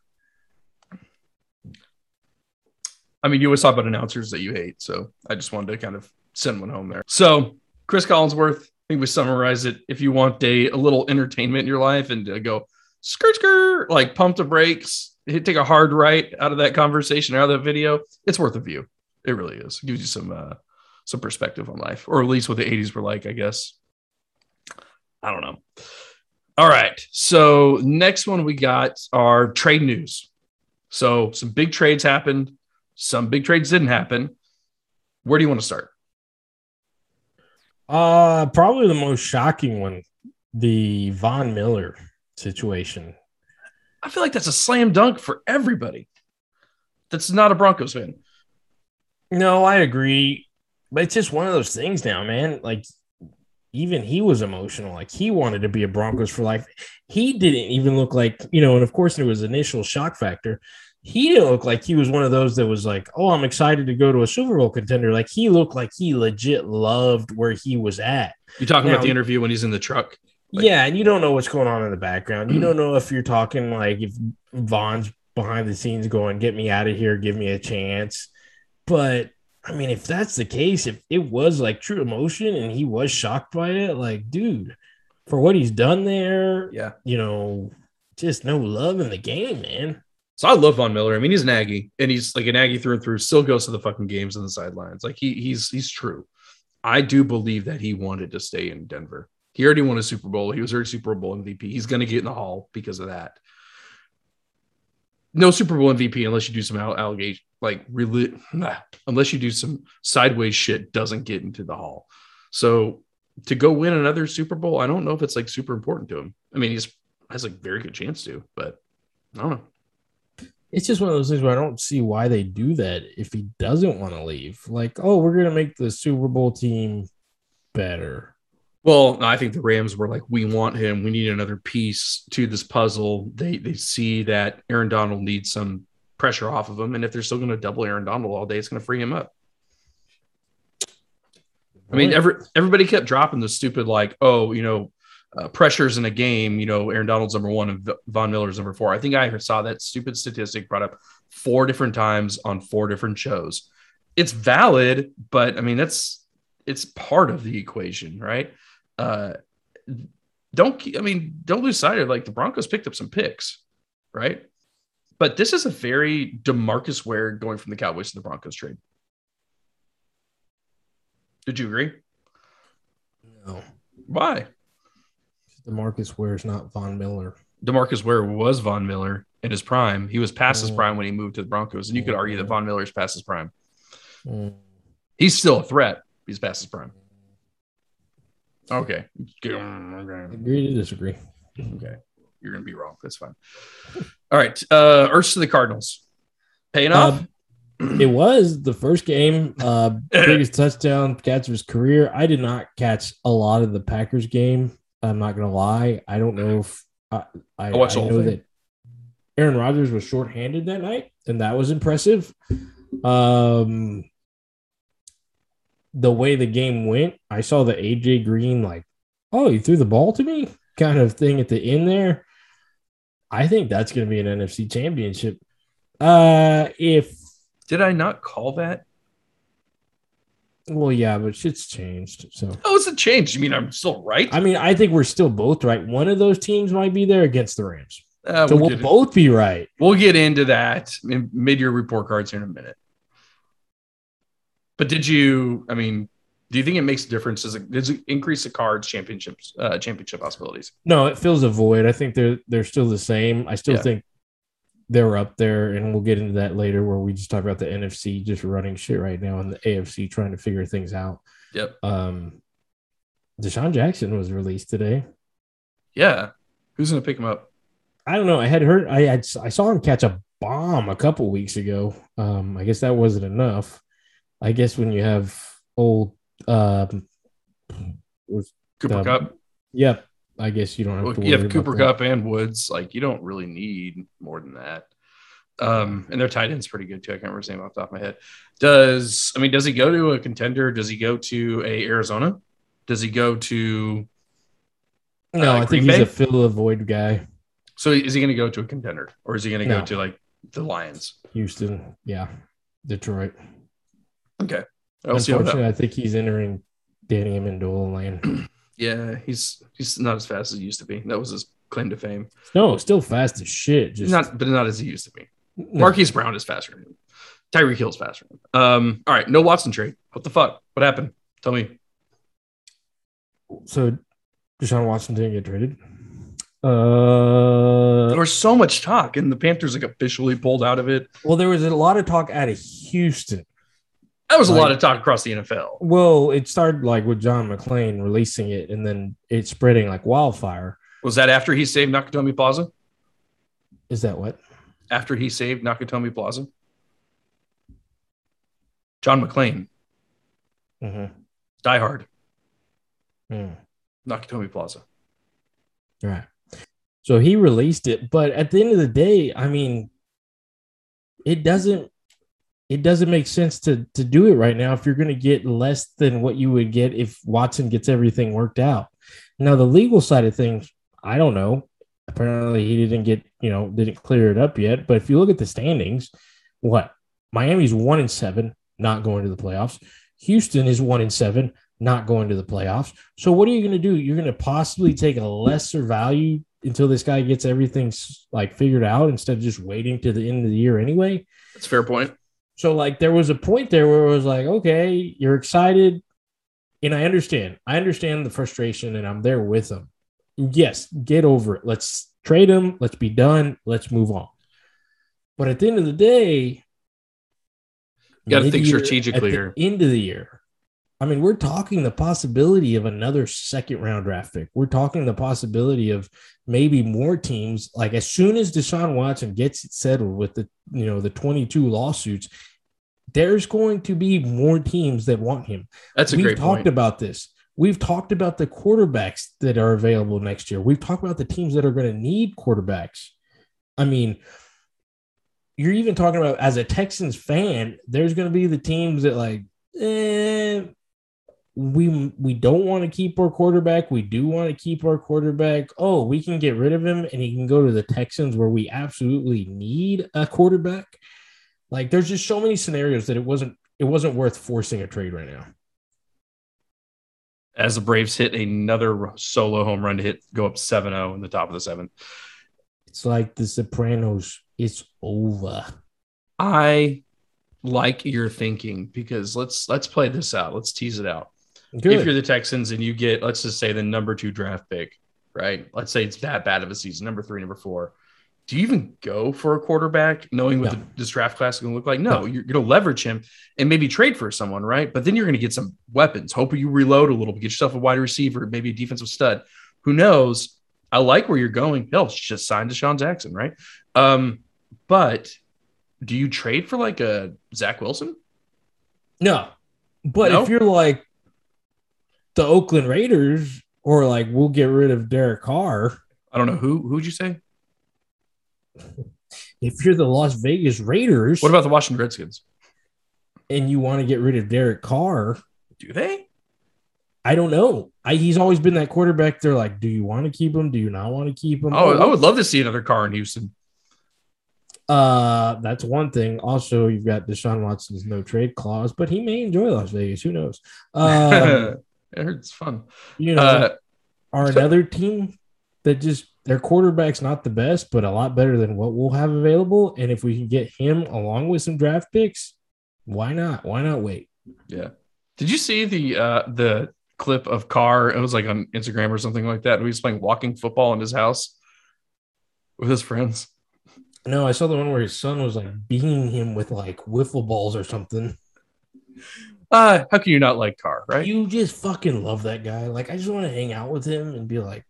I mean, you always talk about announcers that you hate, so I just wanted to kind of send one home there. So, Chris Collinsworth, I think we summarize it. If you want a, a little entertainment in your life and to go skirt skirt, like pump the brakes, hit, take a hard right out of that conversation, out of that video, it's worth a view. It really is. It gives you some uh, some perspective on life, or at least what the '80s were like, I guess. I don't know. All right. So next one we got are trade news. So some big trades happened. Some big trades didn't happen. Where do you want to start? Uh, probably the most shocking one, the Von Miller situation. I feel like that's a slam dunk for everybody. That's not a Broncos fan. No, I agree, but it's just one of those things now, man. Like, even he was emotional. Like, he wanted to be a Broncos for life. He didn't even look like, you know, and of course, there was initial shock factor. He didn't look like he was one of those that was like, oh, I'm excited to go to a Super Bowl contender. Like, he looked like he legit loved where he was at. You talking Now- about the interview when he's in the truck? Like- yeah, and you don't know what's going on in the background. You don't know if you're talking like if Von's behind the scenes going, "Get me out of here, give me a chance." But I mean, if that's the case, if it was like true emotion and he was shocked by it, like, dude, for what he's done there, Yeah. you know, just no love in the game, man. So I love Von Miller. I mean, he's an Aggie, and he's like an Aggie through and through. Still goes to the fucking games on the sidelines. Like he he's he's true. I do believe that he wanted to stay in Denver. He already won a Super Bowl. He was already Super Bowl MVP. He's going to get in the Hall because of that. No Super Bowl MVP unless you do some allegation, like really, nah, unless you do some sideways shit, doesn't get into the Hall. So to go win another Super Bowl, I don't know if it's like super important to him. I mean, he's has a very good chance to, but I don't know. It's just one of those things where I don't see why they do that if he doesn't want to leave. Like, oh, we're gonna make the Super Bowl team better. Well, I think the Rams were like, we want him. We need another piece to this puzzle. They they see that Aaron Donald needs some pressure off of him, and if they're still going to double Aaron Donald all day, it's going to free him up. I mean, every everybody kept dropping the stupid like, oh, you know, uh, pressures in a game. You know, Aaron Donald's number one and Von Miller's number four. I think I saw that stupid statistic brought up four different times on four different shows. It's valid, but I mean, that's it's part of the equation, right? Uh, don't I mean, don't lose sight of like the Broncos picked up some picks, right? But this is a very Demarcus Ware going from the Cowboys to the Broncos trade. Did you agree? No, Why? Demarcus Ware is not Von Miller. Demarcus Ware was Von Miller in his prime. He was past his Mm. prime when he moved to the Broncos, and you could argue that Von Miller's past his prime. Mm. He's still a threat. He's past his prime. Okay. Okay. Agree to disagree. Okay. You're gonna be wrong. That's fine. All right. Uh Ertz to the Cardinals. Paying off? Um, it was the first game, uh, biggest touchdown catch of his career. I did not catch a lot of the Packers game. I'm not gonna lie. I don't know if I, I, I I know thing. that Aaron Rodgers was shorthanded that night, and that was impressive. Um, the way the game went, I saw the AJ Green like, oh, you threw the ball to me kind of thing at the end there. I think that's going to be an NFC championship. Uh, if Did I not call that? Well, yeah, but shit's changed. So Oh, it's a change. You mean I'm still right? I mean, I think we're still both right. One of those teams might be there against the Rams, Uh, so we'll, we'll both be right. we'll get into that in mid-year report cards here in a minute. But did you? I mean, do you think it makes a difference? Does it, does it increase the cards championships uh, championship possibilities? No, it fills a void. I think they're they're still the same. I still Yeah. think they're up there, and we'll get into that later, where we just talk about the NFC just running shit right now, and the AFC trying to figure things out. Yep. Um, DeSean Jackson was released today. Yeah. Who's gonna pick him up? I don't know. I had heard I had I saw him catch a bomb a couple weeks ago. Um, I guess that wasn't enough. I guess when you have old, um, was Cooper Um, Kupp. yep. I guess you don't have Well, to. you have Cooper. Kupp and Woods. Like you don't really need more than that. Um, and their tight end's pretty good too. I can't remember his name off the top of my head. Does I mean does he go to a contender? Does he go to a Arizona? Does he go to No, uh, I think Green he's Bay? a fill the void guy. so is he gonna go to a contender or is he gonna go to like the Lions? Houston, yeah, Detroit. Okay. I'll Unfortunately, I think he's entering Danny Amendola lane. Yeah, he's he's not as fast as he used to be. That was his claim to fame. no, still fast as shit. Just not but not as he used to be. no. Marquise Brown is faster than him. Tyreek Hill's faster than him. Um, all right, no Watson trade. What the fuck? What happened? Tell me. So Deshaun Watson didn't get traded. Uh, There was so much talk, and the Panthers like officially pulled out of it. well, there was a lot of talk out of Houston. That was a lot of talk across the NFL. Well, it started like with John McClain releasing it, and then it spreading like wildfire. Was that after he saved Nakatomi Plaza? Is that what? After he saved Nakatomi Plaza? John McClane, Mm-hmm. Die Hard, Mm. Nakatomi Plaza. Right. So he released it, but at the end of the day, I mean, it doesn't it doesn't make sense to to do it right now if you're going to get less than what you would get if Watson gets everything worked out. Now the legal side of things, I don't know. Apparently he didn't get, you know, didn't clear it up yet, but if you look at the standings, what? Miami's 1 and 7, not going to the playoffs. Houston is 1 and 7, not going to the playoffs. So what are you going to do? You're going to possibly take a lesser value until this guy gets everything like figured out instead of just waiting to the end of the year anyway. That's fair point. So like there was a point there where it was like, okay, you're excited, and I understand. I understand the frustration, and I'm there with them. Yes, get over it. Let's trade him. Let's be done. Let's move on. But at the end of the day, You gotta think strategically here. End of the year. I mean, we're talking the possibility of another second round draft pick. We're talking the possibility of maybe more teams. Like as soon as Deshaun Watson gets it settled with the you know the 22 lawsuits, there's going to be more teams that want him. That's a We've great talked point. about this. We've talked about the quarterbacks that are available next year. We've talked about the teams that are going to need quarterbacks. I mean, you're even talking about as a Texans fan, there's going to be the teams that like, eh, we we don't want to keep our quarterback. We do want to keep our quarterback. Oh, we can get rid of him and he can go to the Texans where we absolutely need a quarterback. Like, there's just so many scenarios that it wasn't it wasn't worth forcing a trade right now. As the Braves hit another solo home run to hit go up 7-0 in the top of the seventh. It's like the Sopranos. It's over. I like your thinking because let's let's play this out. Let's tease it out. If you're the Texans and you get, let's just say, the number two draft pick, right? Let's say it's that bad of a season, number three, number four. Do you even go for a quarterback knowing what No. the, this draft class is going to look like? No, No. you're going to leverage him and maybe trade for someone, right? But then you're going to get some weapons. Hope you reload a little bit, get yourself a wide receiver, maybe a defensive stud. Who knows? I like where you're going. Hell, just sign DeSean Jackson, right? Um, but do you trade for like a Zach Wilson? No. But No? if you're like the Oakland Raiders, or like we'll get rid of Derek Carr, I don't know who. Who'd you say? if you're the Las Vegas Raiders What about the Washington Redskins? and you want to get rid of Derek Carr, Do they? I don't know. I, he's always been that quarterback. They're like, do you want to keep him? Do you not want to keep him? Oh, I would love to see another car in Houston. Uh, that's one thing. Also, you've got Deshaun Watson's no trade clause, but he may enjoy Las Vegas. Who knows? Um, I heard it's fun. you know, Uh, are another team that just their quarterback's not the best, but a lot better than what we'll have available. And if we can get him along with some draft picks, why not? Why not wait? yeah. Did you see the uh the clip of Carr? It was like on Instagram or something like that. He was playing walking football in his house with his friends. No, I saw the one where his son was like beating him with like wiffle balls or something. Uh, how can you not like Carr, right? You just fucking love that guy. Like, I just want to hang out with him and be like,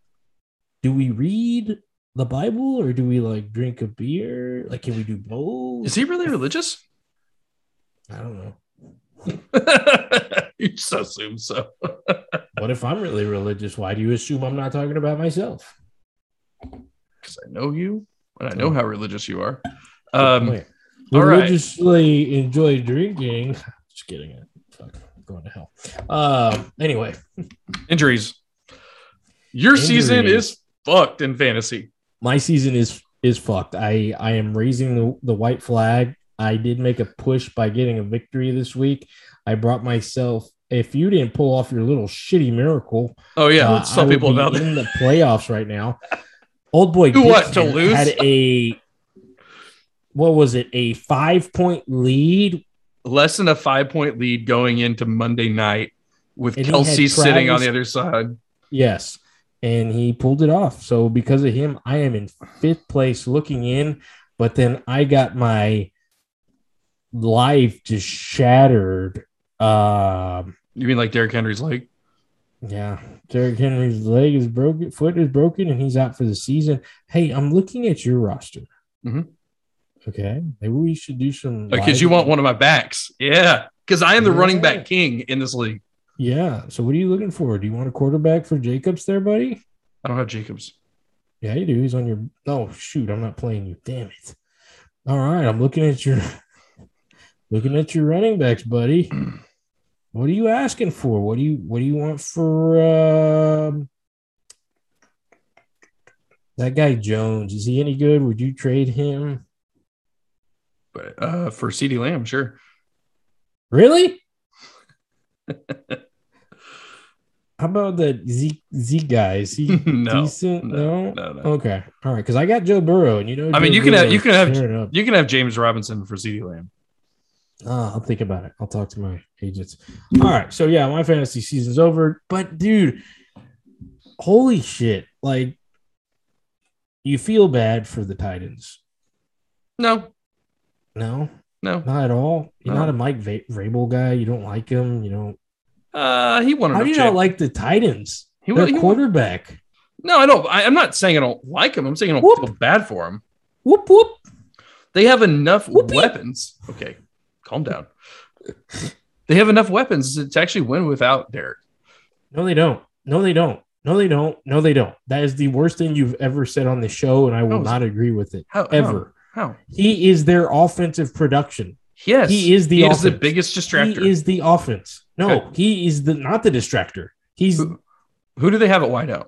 do we read the Bible or do we like drink a beer? Like, can we do both? Is he really religious? I don't know. you just assume so. What if I'm really religious? Why do you assume I'm not talking about myself? Because I know you and I know how religious you are. Um, all right. religiously enjoy drinking. Just kidding. Fuck, I'm going to hell. Um. Anyway, injuries. Your season is fucked in fantasy. my season is is fucked. I I am raising the, the white flag. I did make a push by getting a victory this week. I brought myself. If you didn't pull off your little shitty miracle, Oh yeah, uh, let's tell people about that. in the playoffs right now. Old boy, what, to lose? Had a what was it? A five point lead. Less than a five point lead going into Monday night with And Kelce sitting on the other side. Yes. And he pulled it off. So because of him, I am in fifth place looking in. But then I got my life just shattered. Um, You mean like Derrick Henry's leg? yeah. Derrick Henry's leg is broken, foot is broken, and he's out for the season. Hey, I'm looking at your roster. Mhm. Okay. Maybe we should do some Because you want one of my backs. Yeah. Because I am the running back king in this league. Yeah. So what are you looking for? Do you want a quarterback for Jacobs there, buddy? I don't have Jacobs. Yeah, you do. He's on your. Oh shoot, I'm not playing you. Damn it. All right, I'm looking at your looking at your running backs, buddy. What are you asking for? What do you What do you want for um, that guy Jones? Is he any good? Would you trade him? But uh, for CeeDee Lamb, sure. Really? How about the Zeke Z guy? Is he No, decent? no, No. no, no. Okay. All right. Because I got Joe Burrow, and you know. I mean, Joe you can have- you can have- You can have James Robinson for CeeDee Lamb. Oh, I'll think about it. I'll talk to my agents. All right. So yeah, my fantasy season's over. But dude, holy shit. Like you feel bad for the Titans. No, No, no. not at all. You're No. not a Mike Va- Vrabel guy. You don't like him. You don't. Uh, he won How do you champ- not like the Titans? he Their won, he won- quarterback. No, I don't. I, I'm not saying I don't like him. I'm saying I don't Whoop. feel bad for him. Whoop whoop. They have enough Whoopee. weapons. Okay, calm down. They have enough weapons to, actually win without Derrick. No, they don't. No, they don't. No, they don't. No, they don't. That is the worst thing you've ever said on the show, and I will not agree with it How ever. How? He is their offensive production. Yes, He is the he is the biggest distractor. He is the offense. No, Okay. he is the not the distractor. He's Who- Who do they have at wideout?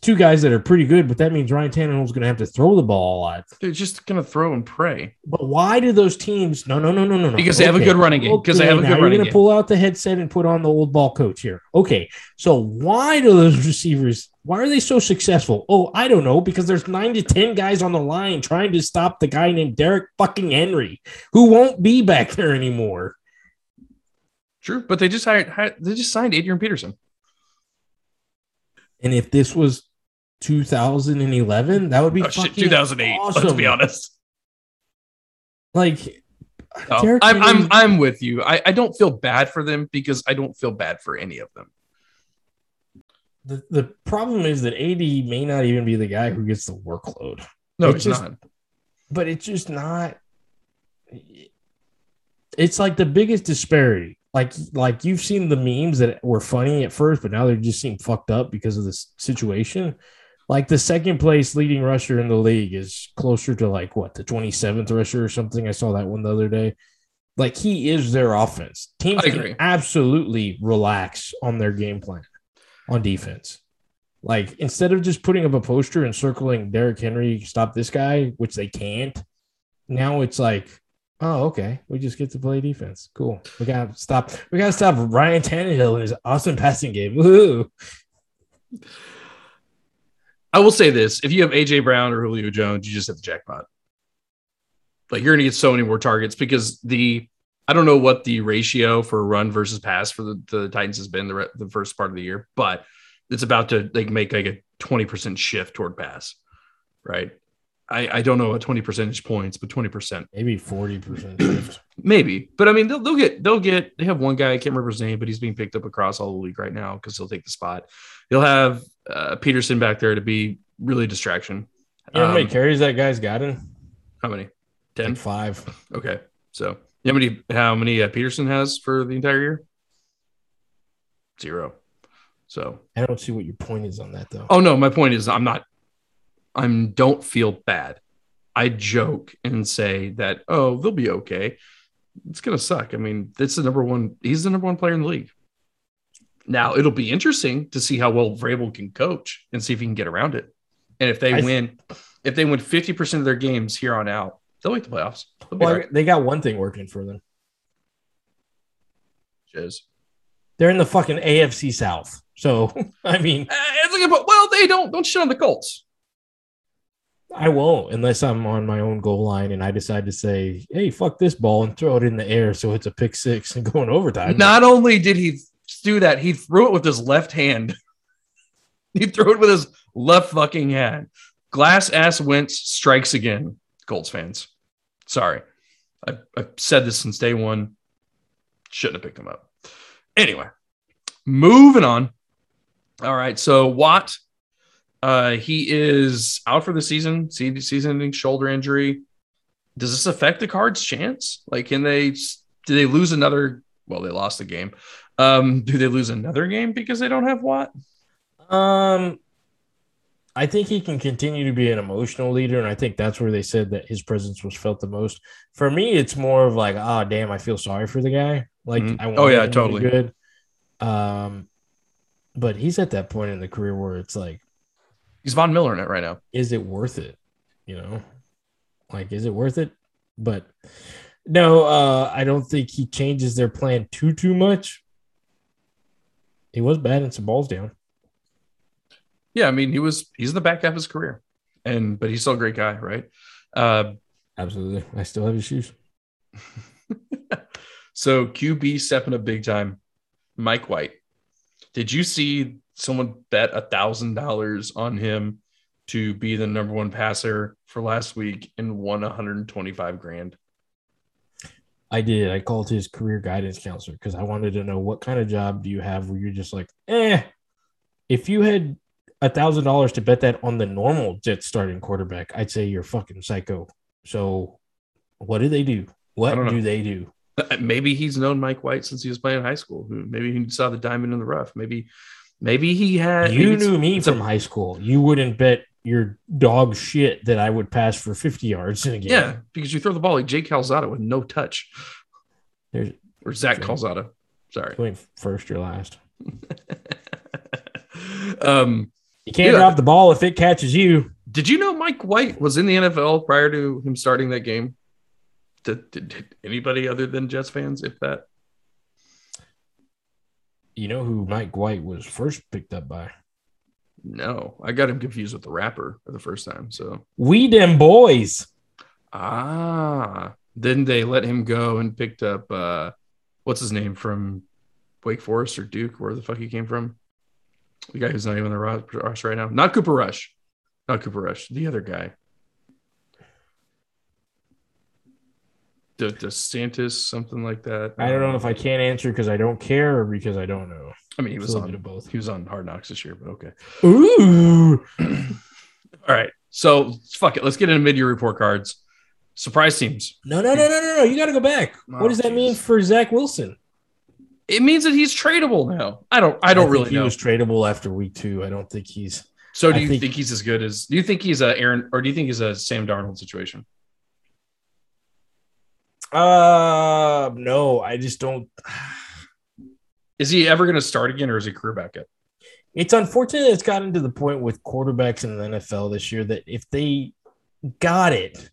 two guys that are pretty good, but that means Ryan Tannehill's going to have to throw the ball a lot. They're just gonna throw and pray. But why do those teams? No, no, no, no, no, no. Because they have a good running game. Because they have a good now good you're gonna game. pull out the headset and put on the old ball coach here. Okay, so why do those receivers? Why are they so successful? Oh, I don't know. Because there's nine to ten guys on the line trying to stop the guy named Derrick fucking Henry, who won't be back there anymore. True, but they just hired, hired they just signed Adrian Peterson. And if this was 2011, that would be Oh, shit, 2008. Awesome. Let's be honest. Like, oh, No, I'm, I'm I'm with you. I, I don't feel bad for them because I don't feel bad for any of them. The, the problem is that AD may not even be the guy who gets the workload, No, It's it's just- not. but it's just not. It's like the biggest disparity. Like, like you've seen the memes that were funny at first, but now they just seem fucked up because of this situation. Like the second place leading rusher in the league is closer to like what the 27th rusher or something. I saw that one the other day. Like he is their offense. Teams can absolutely relax on their game plan on defense. Like instead of just putting up a poster and circling Derrick Henry, stop this guy, which they can't. Now it's like, oh, okay, we just get to play defense. Cool. We gotta stop. We gotta stop Ryan Tannehill in his awesome passing game. Woo! I will say this: if you have AJ Brown or Julio Jones, you just hit the jackpot. Like you're gonna get so many more targets because the I don't know what the ratio for run versus pass for the, the Titans has been the, re- the first part of the year, but it's about to like make like a 20% shift toward pass, right? I, I don't know what 20 percentage points, but 20% Maybe 40% shift. maybe. But I mean, they'll, they'll get they'll get they have one guy I can't remember his name, but he's being picked up across all the league right now because he'll take the spot. He'll have uh, Peterson back there to be really a distraction. You know how many Um, carries that guy's gotten? how many? Ten. Like five. Okay, so you know how many how many uh, Peterson has for the entire year? Zero. So I don't see what your point is on that though. oh no, my point is I'm not. I'm don't feel bad. I joke and say that oh they'll be okay. It's gonna suck. I mean, it's the number one. He's the number one player in the league. Now it'll be interesting to see how well Vrabel can coach and see if he can get around it. And if they I th- win, if they win fifty percent of their games here on out, they'll make the playoffs. Well, right. they got one thing working for them. Jizz. They're in the fucking AFC South. So, I mean, Uh, it's like, well, they don't don't shit on the Colts. I won't unless I'm on my own goal line and I decide to say, hey, fuck this ball and throw it in the air so it's a pick six and going overtime. Not only did he do that, he threw it with his left hand. he threw it with his left fucking hand. Glass ass Wentz strikes again. Colts fans, sorry, I, I've said this since day one. Shouldn't have picked him up. Anyway, moving on. All right, so Watt, uh, he is out for the season. Season-ending shoulder injury. Does this affect the Cards' chance? Like, can they? Do they lose another? Well, they lost the game. Um, do they lose another game because they don't have Watt? Um, I think he can continue to be an emotional leader, and I think that's where they said that his presence was felt the most. For me, it's more of like, oh damn, I feel sorry for the guy. Like, Mhm. I want Oh, yeah, him to be totally. good. Um, but he's at that point in the career where it's like, He's Von Miller in it right now. is it worth it? You know, like, is it worth it? But no, uh, I don't think he changes their plan too too much. He was bad batting some balls down. Yeah, I mean, he was he's in the back half of his career, and but he's still a great guy, right? Uh, Absolutely, I still have his shoes. so QB stepping up big time. Mike White. Did you see someone bet a thousand dollars on him to be the number one passer for last week and won 125 grand? I did. I called his career guidance counselor because I wanted to know what kind of job do you have where you're just like, eh. If you had a thousand dollars to bet that on the normal Jets starting quarterback, I'd say you're fucking psycho. So, what do they do? What do they do? Uh, Maybe he's known Mike White since he was playing high school. Maybe he saw the diamond in the rough. Maybe, maybe he had. You knew me it's a- from high school. You wouldn't bet your dog shit that I would pass for 50 yards in a game. Yeah, because you throw the ball like Jake Calzada with no touch, There's or Zach Sure. Calzada. Sorry. first or last. um, You can't drop the ball if it catches you. did you know Mike White was in the NFL prior to him starting that game? Did, did, did anybody other than Jets fans, if that? You know who Mike White was first picked up by? No, I got him confused with the rapper for the first time. So We them boys. ah, then they let him go and picked up uh, what's his name from Wake Forest or Duke, where the fuck he came from. The guy who's not even on the roster right now. Not Cooper Rush. Not Cooper Rush. The other guy. De- DeSantis, something like that. I don't know if I can't answer because I don't care or because I don't know. I mean, he was a on little bit of both. He was on Hard Knocks this year, but okay. Ooh. All right. So fuck it. Let's get into mid-year report cards. Surprise teams. No, no, no, no, no, no. You got to go back. Oh, what does that mean for Zach Wilson? It means that he's tradable now. I don't. I don't think really he know. was tradable after week two. I don't think he's. so do I you think, think- he's as good as? Do you think he's a Aaron, or do you think he's a Sam Darnold situation? Uh, no, I just don't. Is he ever going to start again, or is he career backup? It's unfortunate it's gotten to the point with quarterbacks in the NFL this year that if they got it,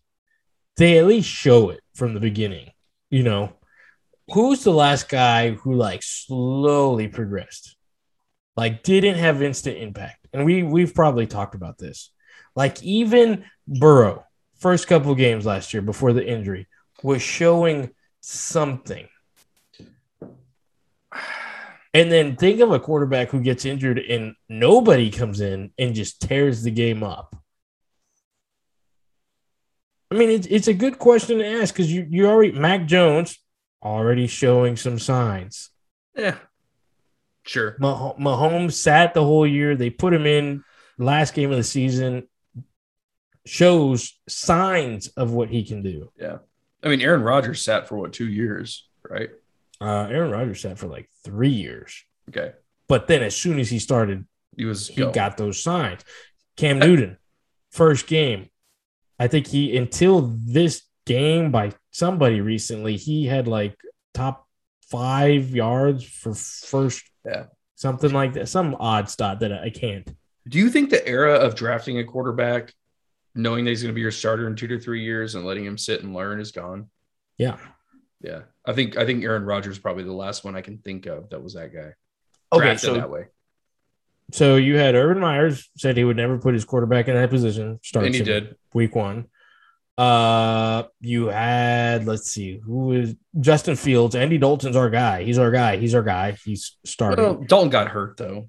they at least show it from the beginning. You know, who's the last guy who like slowly progressed, like didn't have instant impact? And we we've probably talked about this. Like even Burrow, first couple games last year before the injury, was showing something. And then think of a quarterback who gets injured and nobody comes in and just tears the game up. I mean, it's, it's a good question to ask because you you already Mac Jones already showing some signs. Yeah, sure. Mah- Mahomes sat the whole year. They put him in last game of the season. Shows signs of what he can do. Yeah, I mean, Aaron Rodgers sat for what two years, right? Uh, Aaron Rodgers sat for like three years, Okay, but then as soon as he started he was. he going. got those signs. Cam Newton, first game. I think he until this game by somebody recently, he had like top five yards for first. Yeah. Something like that. Some odd stat that I can't. Do you think the era of drafting a quarterback, knowing that he's going to be your starter in two to three years and letting him sit and learn, is gone? Yeah. Yeah, I think I think Aaron Rodgers is probably the last one I can think of that was that guy. Okay, Drafted so that way, so you had Urban Myers said he would never put his quarterback in that position. Starts and he did. week one. Uh, you had let's see who is Justin Fields. Andy Dalton's our guy. He's our guy. He's our guy. He's starting. Well, Dalton got hurt though.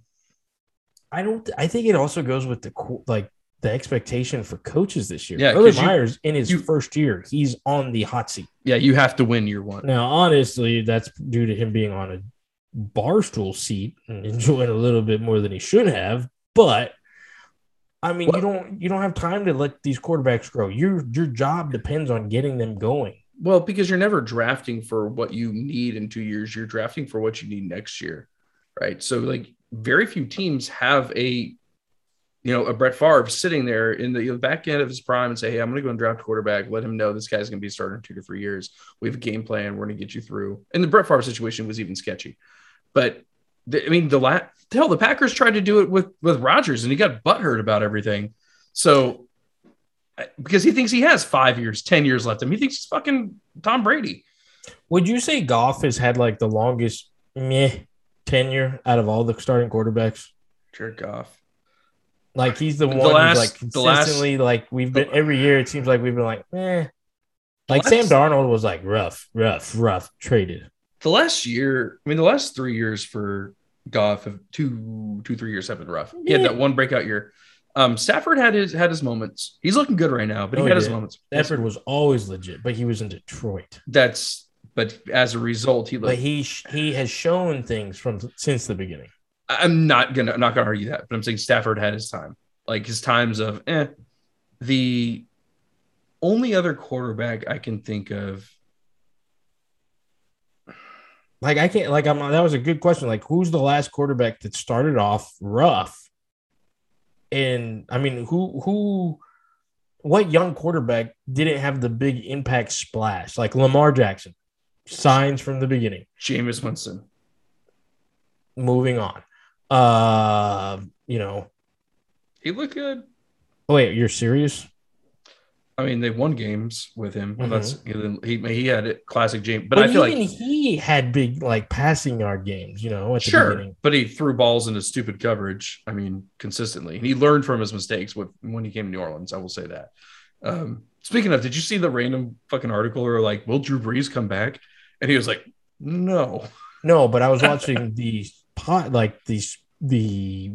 I don't. I think it also goes with the like the expectation for coaches this year. Yeah, Urban you- Myers in his you- first year, he's on the hot seat. Yeah, you have to win year one. Now, honestly, that's due to him being on a barstool seat and enjoying a little bit more than he should have. But I mean, Well- you don't you don't have time to let these quarterbacks grow. Your your job depends on getting them going. Well, because you're never drafting for what you need in two years. You're drafting for what you need next year, right? So, like, very few teams have a, you know, a Brett Favre sitting there in the, back end of his prime and say, "Hey, I'm going to go and draft quarterback. Let him know this guy's going to be starting in two to three years. We have a game plan. We're going to get you through." And the Brett Favre situation was even sketchy, but I mean, the la- hell, the Packers tried to do it with with Rodgers, and he got butthurt about everything. So because he thinks he has five years, 10 years left. Mean, he thinks he's fucking Tom Brady. Would you say Goff has had like the longest meh tenure out of all the starting quarterbacks? Jared Goff. Like he's the The one last- who's like the last- consistently like we've been every year. It seems like we've been like eh. Like last- Sam Darnold was like rough, rough, rough traded. The last year, I mean, the last three years for Goff, have two, two, three years have been rough. He had that one breakout year. Um, Stafford had his had his moments. He's looking good right now, but Oh, he he had his moments. Stafford was always legit, but he was in Detroit. That's but as a result, he But he he has shown things from since the beginning. I'm not gonna I'm not gonna argue that, but I'm saying Stafford had his time, like his times of eh. The only other quarterback I can think of Like I can't like I'm that was a good question. Like who's the last quarterback that started off rough? And I mean, who who what young quarterback didn't have the big impact splash? Like Lamar Jackson. Signs from the beginning. Jameis Winston. Moving on. Uh, you know, He looked good. oh wait, you're serious? I mean, they won games with him. Well, Mhm. That's he, he had a classic James, but, But, I feel even like he had big like passing yard games, you know, at the sure, beginning. but he threw balls into stupid coverage. I mean, consistently, and he learned from his mistakes with when he came to New Orleans. I will say that. Um, speaking of, did you see the random fucking article or like, will Drew Brees come back? And he was like, no. No, but I was watching the pot like these the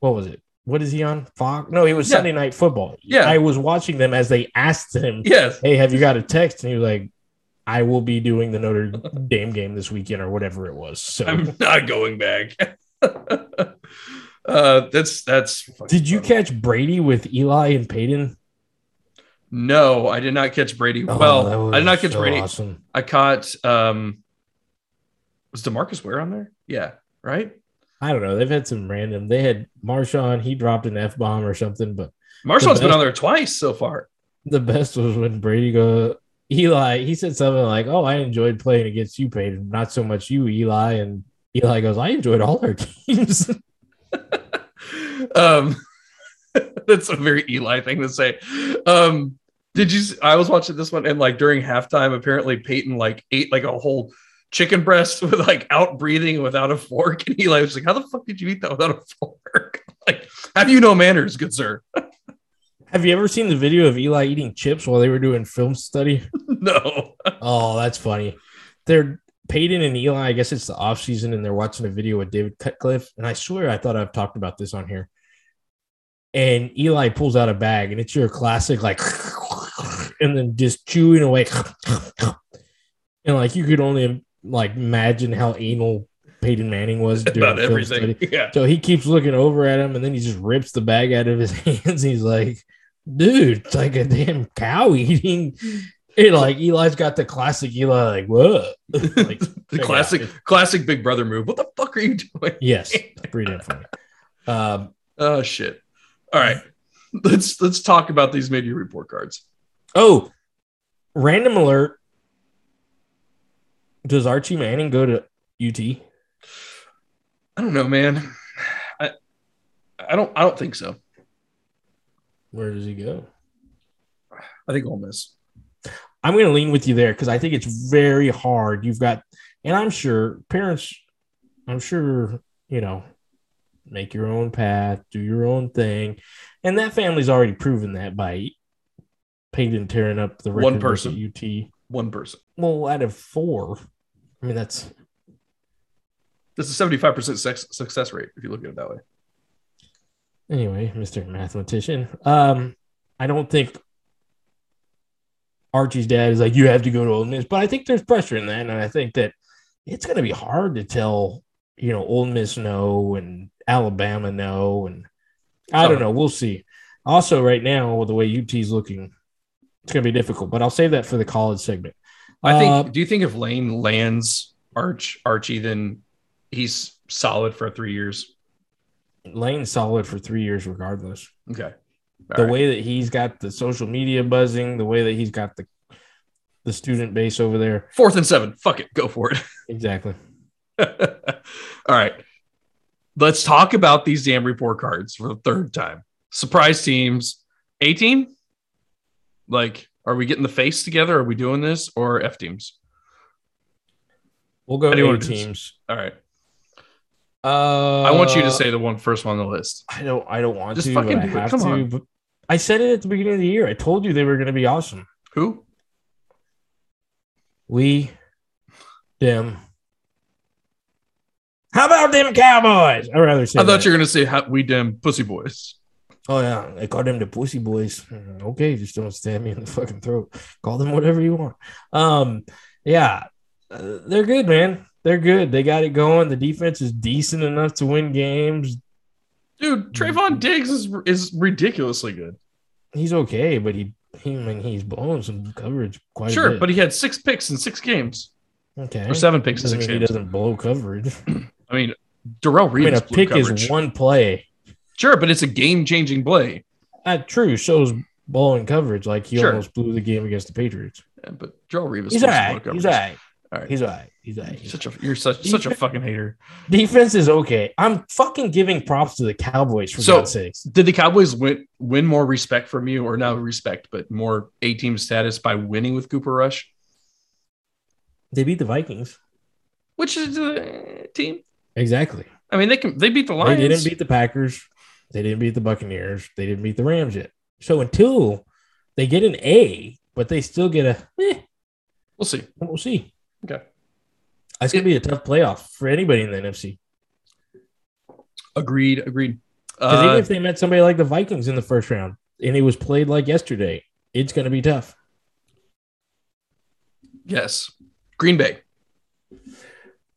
what was it? What is he on? Fox? No, he was Yeah. Sunday night football. Yeah. I was watching them as they asked him, Yes. Hey, have you got a text? And he was like, I will be doing the Notre Dame game this weekend or whatever it was. So I'm not going back. uh, that's that's. did you funny. catch Brady with Eli and Peyton? No, I did not catch Brady. Oh, well, I did not catch so Brady. Awesome. I caught. um Was Demarcus Ware on there? Yeah. Right. I don't know. They've had some random. They had Marshawn. He dropped an f bomb or something, but Marshawn's been on there twice so far. the best was when Brady go Eli. He said something like, "Oh, I enjoyed playing against you, Peyton. Not so much you, Eli." And Eli goes, "I enjoyed all our teams." um, that's a very Eli thing to say. Um, did you? I was watching this one, and like during halftime, apparently Peyton like ate like a whole chicken breast with like out breathing without a fork, and Eli was like, "How the fuck did you eat that without a fork? like, have you no manners, good sir?" Have you ever seen the video of Eli eating chips while they were doing film study? no. Oh, that's funny. They're Peyton and Eli. I guess it's the off season, and they're watching a video with David Cutcliffe. And I swear, I thought I've talked about this on here. And Eli pulls out a bag, and it's your classic, like, and then just chewing away, and like you could only like imagine how anal Peyton Manning was About everything. Yeah. So he keeps looking over at him, and then he just rips the bag out of his hands. He's like, "Dude, it's like a damn cow eating." It like Eli's got the classic Eli, like what? Like, the it out. classic, classic Big Brother move. What the fuck are you doing? yes, pretty damn funny. Um, Oh shit! All right, let's let's talk about these media report cards. oh, random alert. Does Archie Manning go to UT? I don't know, man. I I don't I don't think so. Where does he go? I think Ole Miss. I'm going to lean with you there because I think it's very hard. You've got, and I'm sure parents, I'm sure, you know, make your own path, do your own thing. And that family's already proven that by Peyton tearing up the One record person. at UT. One person. Well, out of four, I mean, that's That's a seventy-five percent success rate if you look at it that way. anyway, Mr. Mathematician. Um, I don't think Archie's dad is like, you have to go to Ole Miss, but I think there's pressure in that. And I think that it's going to be hard to tell, you know, Ole Miss no and Alabama no. And I don't know. We'll see. Also, right now, with the way UT's looking, it's going to be difficult, but I'll save that for the college segment. I think. Uh, do you think if Lane lands Arch Archie, then he's solid for three years? Lane's solid for three years, regardless. Okay. the way that he's got the social media buzzing, the way that he's got the the student base over there. fourth and seven. Fuck it, go for it. Exactly. All right. Let's talk about these damn report cards for the third time. Surprise teams. A team? Like, are we getting the face together? Are we doing this or F teams? We'll go How do you A wanna do teams. All right. Uh, I want you to say the one first one on the list. I don't. I don't want Just to. fucking but I do it. Come to. on. I said it at the beginning of the year. I told you they were going to be awesome. Who? We, them. How about them Cowboys? I'd rather say. I thought that. you were gonna say how we damn pussy boys. Oh yeah, they call them the pussy boys. Mm, Okay, just don't stab me in the fucking throat. Call them whatever you want. Um, yeah, uh, they're good, man. They're good. They got it going. The defense is decent enough to win games. Dude, Trevon Diggs is is ridiculously good. He's okay, but he, he I mean, he's blowing some coverage quite a Sure, but he had six picks in six games. okay, Or seven picks in six mean he games. doesn't blow coverage. I mean, Darrelle I mean, a pick coverage. is one play. Sure, but it's a game-changing play. Uh, true, shows blowing coverage like he Sure. almost blew the game against the Patriots. Yeah, but Darrelle Revis He's all right. blow He's all right. All right. He's all right. He's all right. You're such a you're such such a fucking hater. Defense is okay. I'm fucking giving props to the Cowboys for So- God's sakes. Did the Cowboys win win more respect from you, or not respect, but more A team status by winning with Cooper Rush? They beat the Vikings. Which is the team? Exactly. I mean, they can they beat the Lions. They didn't beat the Packers. They didn't beat the Buccaneers. They didn't beat the Rams yet. So until they get an A, but they still get a, eh, we'll see. we'll see. Okay. It's gonna be a tough playoff for anybody in the NFC. Agreed. Agreed. Because even Uh, if they met somebody like the Vikings in the first round and it was played like yesterday, it's gonna be tough. yes. Green Bay.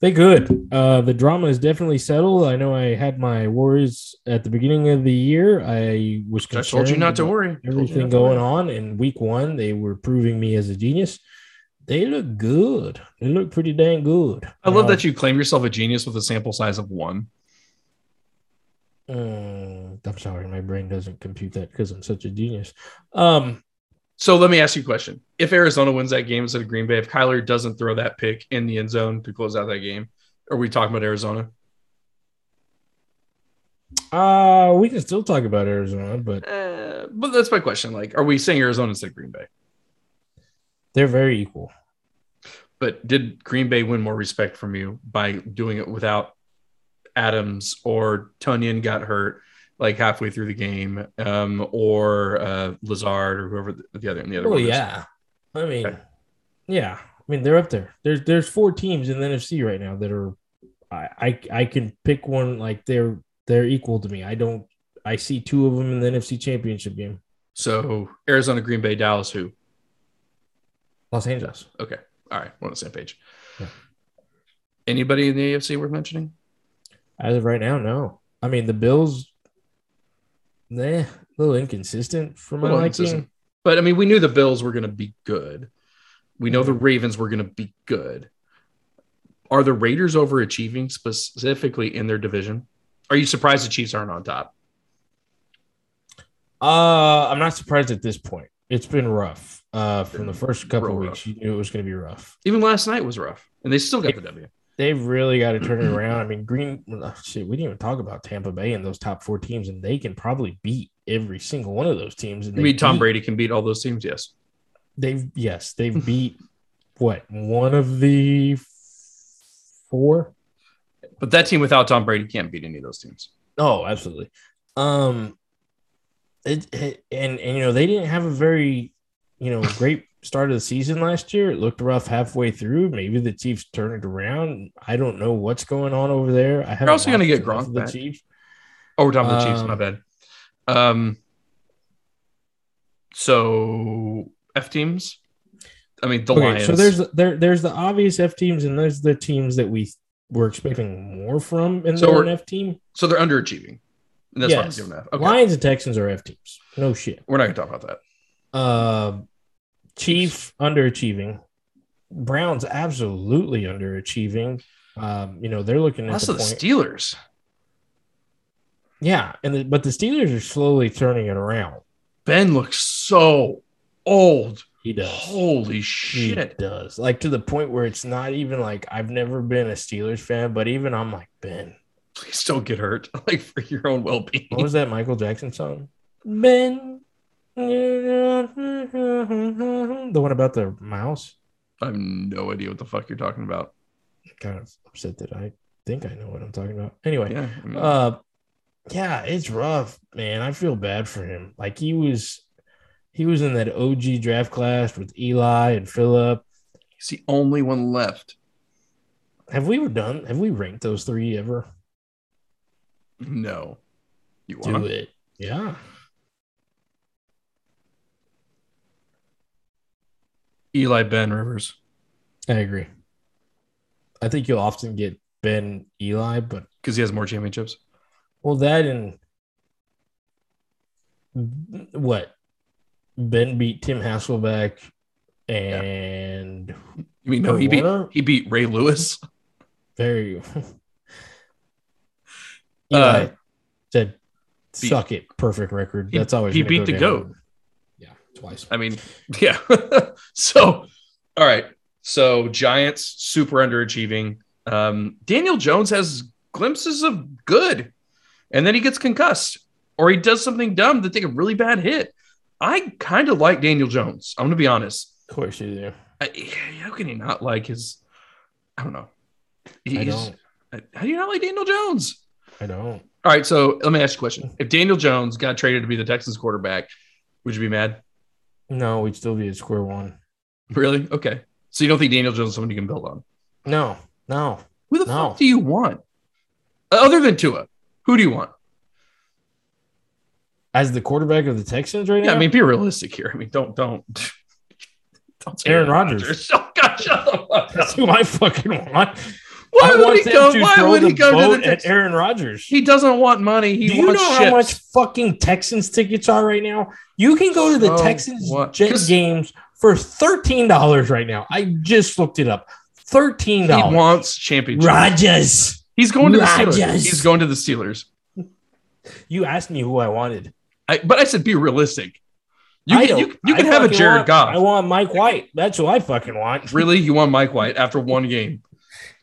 They could. Uh, the drama is definitely settled. I know I had my worries at the beginning of the year. I was I told you not to worry. Everything to going worry. on in week one, they were proving me as a genius. They look good. They look pretty dang good. I love that you claim yourself a genius with a sample size of one. Mm, I'm sorry, my brain doesn't compute that because I'm such a genius. Um, So let me ask you a question. If Arizona wins that game instead of Green Bay, if Kyler doesn't throw that pick in the end zone to close out that game, are we talking about Arizona? uh, we can still talk about Arizona, but Uh, but that's my question. Like, are we saying Arizona instead of Green Bay? they're very equal. But did Green Bay win more respect from you by doing it without Adams or Tonyan got hurt like halfway through the game, um, or uh, Lazard or whoever the, the other the other Oh one is? yeah, I mean, Okay. yeah, I mean they're up there. There's there's four teams in the NFC right now that are, I I, I can pick one like they're they're equal to me. I don't. I see two of them in the NFC Championship game. So Arizona, Green Bay, Dallas, who? Los Angeles. Okay, all right, we're on the same page. Yeah. Anybody in the AFC worth mentioning? As of right now, no. I mean the Bills. Nah, a little inconsistent for my liking. But I mean, we knew the Bills were going to be good. We know the Ravens were going to be good. Are the Raiders overachieving specifically in their division? Are you surprised the Chiefs aren't on top? Uh, I'm not surprised at this point. It's been rough. Uh, from the first couple Real of rough. weeks, you knew it was going to be rough. Even last night was rough, and they still got the W. They've really got to turn it around. I mean, Green uh, shit. We didn't even talk about Tampa Bay and those top four teams, and they can probably beat every single one of those teams. And You mean Tom beat- Brady can beat all those teams? Yes. They've yes, they've beat what one of the four. But that team without Tom Brady can't beat any of those teams. Oh, absolutely. Um, it, it and and you know they didn't have a very you know great start of the season last year. It looked rough halfway through. Maybe the Chiefs turn it around. I don't know what's going on over there. I haven't. also gonna get Gronk the. Chiefs. Oh, we're talking about the Chiefs. My Um, bad. Um. So F teams. I mean the Okay, Lions. so there's there there's the obvious F teams, and there's the teams that we were expecting more from in So the F team. so they're underachieving. And that's Yes. why I'm giving F. Okay. Lions and Texans are F teams. No shit. We're not gonna talk about that. Uh, Chief underachieving. Browns absolutely underachieving. Um, you know they're looking at That's the. Steelers. yeah, and the, but the Steelers are slowly turning it around. Ben looks so old. He does. Holy He shit. does. Like to the point where it's not even like I've never been a Steelers fan, but even I'm like Ben. Please don't get hurt. Like for your own well being. What was that Michael Jackson song? Ben. The one about the mouse. I have no idea what the fuck you're talking about. Kind of upset that I think I know what I'm talking about. Anyway, Yeah. I mean, uh, yeah, it's rough, man. I feel bad for him. Like he was, he was in that OG draft class with Eli and Philip. he's the only one left. Have we ever done? Have we ranked those three ever? No. You want to Do it. Yeah. Eli Ben Rivers. I agree. I think you'll often get Ben Eli, but Because he has more championships. well, that and what Ben beat Tim Hasselbeck, and You mean no, he beat he beat Ray Lewis. very Uh, Eli said, beat- "Suck it, perfect record." That's always he beat go the down. GOAT. Twice. I mean, yeah. so, all right. So Giants super underachieving. Um, Daniel Jones has glimpses of good, and then he gets concussed, or he does something dumb to take a really bad hit. I kind of like Daniel Jones. I'm gonna be honest. Of course you do. I, how can you not like his? I don't know. I He's- don't. How do you not like Daniel Jones? I don't. All right, so let me ask you a question. If Daniel Jones got traded to be the Texans quarterback, would you be mad? No, we'd still be at square one. Really? Okay. So you don't think Daniel Jones is someone you can build on? No, No. Who the No. fuck do you want? Uh, Other than Tua, who do you want? As the quarterback of the Texans right Yeah, now? I mean, be realistic here. I mean, don't don't don't Aaron Rodgers. Oh God, shut the fuck that's who I fucking want. Why I would he go? to Why would he the go to the at Texans? Aaron Rodgers? He doesn't want money. He Do you know chips. how much fucking Texans tickets are right now? You can go to the So Texans what? Jet 'Cause- games for thirteen dollars right now. I just looked it up. Thirteen dollars. He wants championship. Rodgers. He's going to the Steelers. He's going to the Steelers. You asked me who I wanted. I, but I said be realistic. You I can, you, you can have a Jared want- Goff. I want Mike White. That's who I fucking want. really, you want Mike White after one game.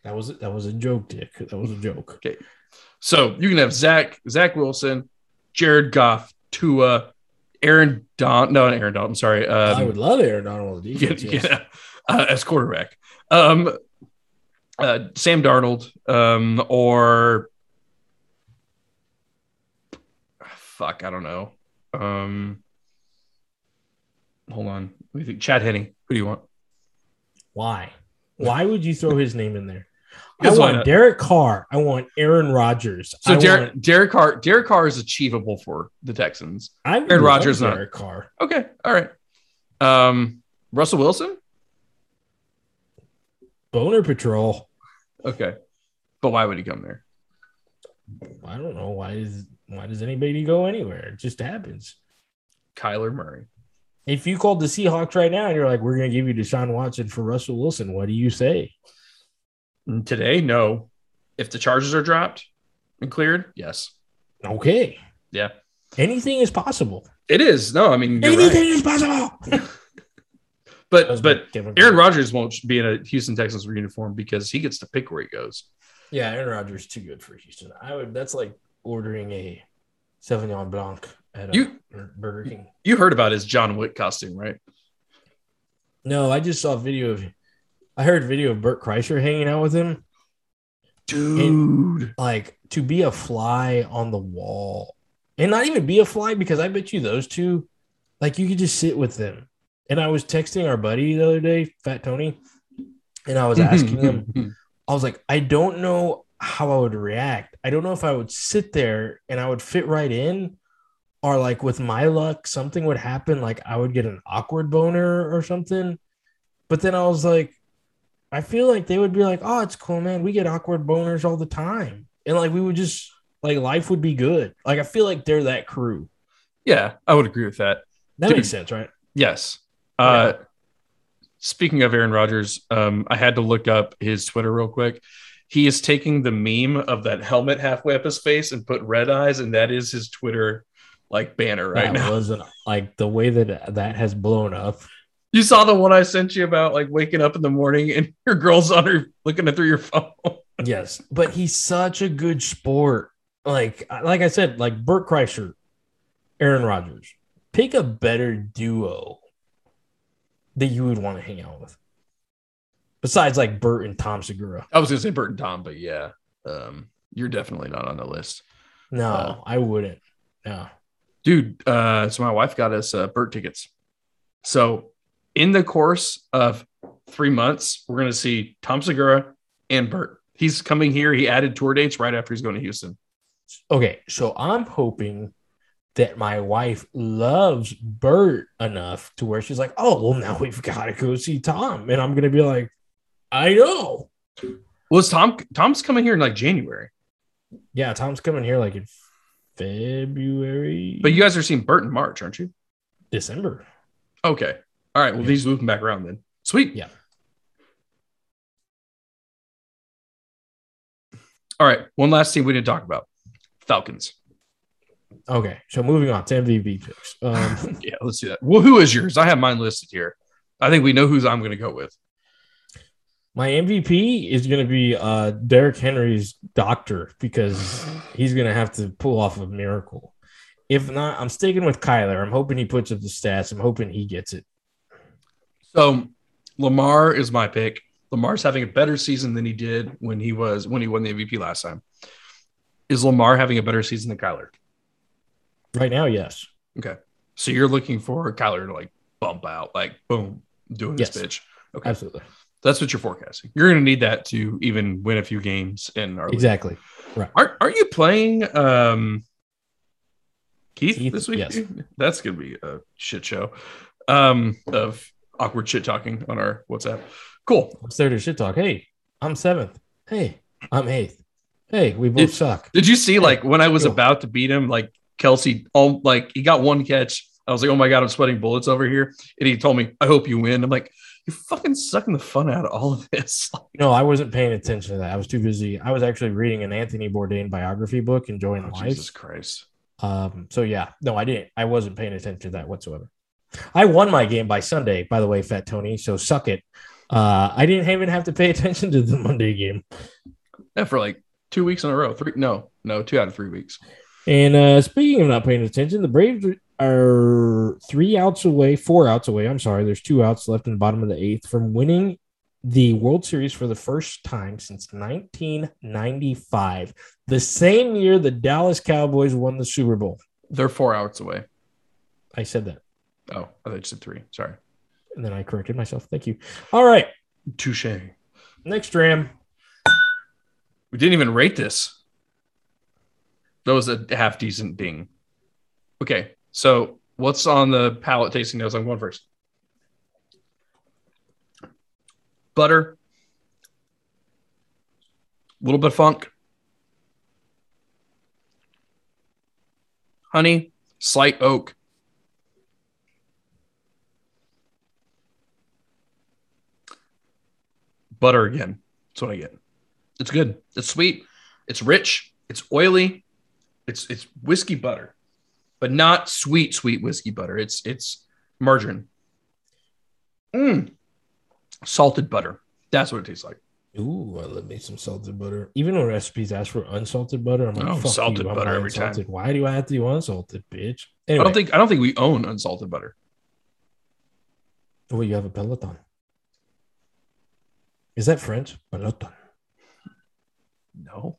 That was that was a joke, Dick. That was a joke. Okay. So you can have Zach, Zach Wilson, Jared Goff, Tua, Aaron Don. No, not Aaron Donald. I'm sorry. Um, I would love Aaron Donald on the yeah, yes. yeah, uh, as quarterback. Um, uh, Sam Darnold, um, or fuck, I don't know. Um, hold on, what do you think? Chad Henne. Who do you want? Why? Why would you throw his name in there? I want? Derek Carr. I want Aaron Rodgers. So I Derek, want, Derek Carr, Derek Carr is achievable for the Texans. I Aaron Rodgers not. Derek Carr. Okay, all right. Um, Russell Wilson. Boner Patrol. Okay, but why would he come there? I don't know why is why does anybody go anywhere? It just happens. Kyler Murray. If you called the Seahawks right now and you're like, we're gonna give you Deshaun Watson for Russell Wilson, what do you say? Today, no. If the charges are dropped and cleared, yes. Okay. Yeah. Anything is possible. It is. No, I mean, Anything right. is possible. But but Aaron. Rodgers won't be in a Houston Texans uniform because he gets to pick where he goes. Yeah, Aaron Rodgers is too good for Houston. I would. That's like ordering a Sauvignon Blanc at a You- Burger King. You heard about his John Wick costume, right? No, I just saw a video of. I heard a video of Bert Kreischer hanging out with him. Dude. Like to be a fly on the wall, and not even be a fly because I bet you those two, like you could just sit with them. And I was texting our buddy the other day, Fat Tony, and I was asking him. I was like, I don't know how I would react. I don't know if I would sit there and I would fit right in, or like with my luck, something would happen. Like I would get an awkward boner or something. But then I was like, I feel like they would be like, oh, it's cool, man. We get awkward boners all the time. And like we would just, like, life would be good. Like I feel like they're that crew. yeah, I would agree with that. That Dude. makes sense, right? Yes. Uh, speaking of Aaron Rodgers, um, I had to look up his Twitter real quick. He is taking the meme of that helmet halfway up his face and put red eyes, and that is his Twitter like banner right that now. wasn't like the way that that has blown up. You saw the one I sent you about like waking up in the morning and your girl's on her looking at through your phone. Yes, but he's such a good sport. Like, like I said, like Bert Kreischer, Aaron Rodgers. Pick a better duo that you would want to hang out with. Besides, like Bert and Tom Segura. I was gonna say Bert and Tom, but yeah, um, you're definitely not on the list, No, Uh, I wouldn't. No. dude. Uh, so my wife got us uh, Bert tickets. So in the course of three months, we're gonna see Tom Segura and Bert. He's coming here. He added tour dates right after he's going to Houston. Okay, so I'm hoping that my wife loves Bert enough to where she's like, oh, well, now we've got to go see Tom. And I'm going to be like, I know. Was Tom? Tom's coming here in like January, Yeah, Tom's coming here like in February, but you guys are seeing Bert in March, aren't you? December. Okay. All right. Well, Yeah. he's moving back around then. Sweet. Yeah. All right. One last team we didn't talk about Falcons. Okay, so moving on to MVP picks. Um, Yeah, let's do that. Well, who is yours? I have mine listed here. I think we know who's I'm going to go with. my MVP is going to be uh, Derrick Henry's doctor because he's going to have to pull off a miracle. If not, I'm sticking with Kyler. I'm hoping he puts up the stats. I'm hoping he gets it. So Lamar is my pick. Lamar's having a better season than he did when he was when he won the MVP last time. Is Lamar having a better season than Kyler? Right now, yes. Okay. So you're looking for Kyler to like bump out, like boom, doing Yes. this bitch. Okay. Absolutely. That's what you're forecasting. You're going to need that to even win a few games in our league. Exactly. Aren't, aren't you playing um, Keith, Keith, this week? yes. That's going to be a shit show um, of awkward shit talking on our WhatsApp. Cool. What's there to shit talk? Hey, I'm seventh. Hey, I'm eighth. Hey, we both Did- suck. Did you see like when I was cool. about to beat him, like Kelce, all like he got one catch. I was like, oh my god, I'm sweating bullets over here, and he told me, I hope you win. I'm like, you're fucking sucking the fun out of all of this. No, I wasn't paying attention to that. I was too busy. I was actually reading an Anthony Bourdain biography book, enjoying Oh, life. Jesus Christ. Um, so yeah, no, I didn't. I wasn't paying attention to that whatsoever. I won my game by Sunday, by the way, Fat Tony. So suck it. Uh, I didn't even have to pay attention to the Monday game. Yeah, for like two weeks in a row. Three, no, no, two out of three weeks. And uh, speaking of not paying attention, the Braves are three outs away, four outs away. I'm sorry, there's two outs left in the bottom of the eighth from winning the World Series for the first time since 1995, the same year the Dallas Cowboys won the Super Bowl. They're four outs away. I said that, Oh, I thought you said three. Sorry. and then I corrected myself. Thank you. All right, Touche. next dram. We didn't even rate this. That was a half decent ding. Okay, so what's on the palate tasting notes? I'm going first. Butter, a little bit of funk, honey, slight oak. Butter again. That's what I get. It's good. It's sweet. It's rich. It's oily. It's it's whiskey butter, but not sweet sweet whiskey butter. It's it's margarine. Mm. Salted butter. That's what it tastes like. Ooh, I love me some salted butter. Even when recipes ask for unsalted butter, I'm like, Oh, fuck salted you, butter not every time. unsalted. Why do I have to do unsalted, bitch? I don't think I don't think we own unsalted butter. oh, you have a peloton. Is that French? Peloton. No.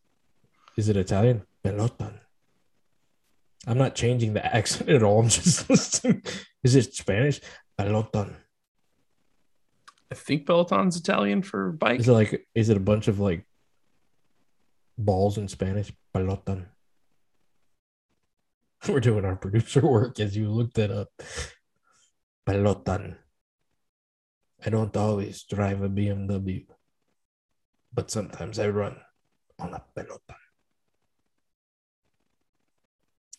Is it Italian? Peloton. I'm not changing the accent at all. I'm just listening. Is it Spanish? Peloton. I think Peloton's Italian for bike. Is it like? Is it a bunch of like balls in Spanish? Peloton. We're doing our producer work as you look that up. Peloton. I don't always drive a BMW, but sometimes I run on a peloton.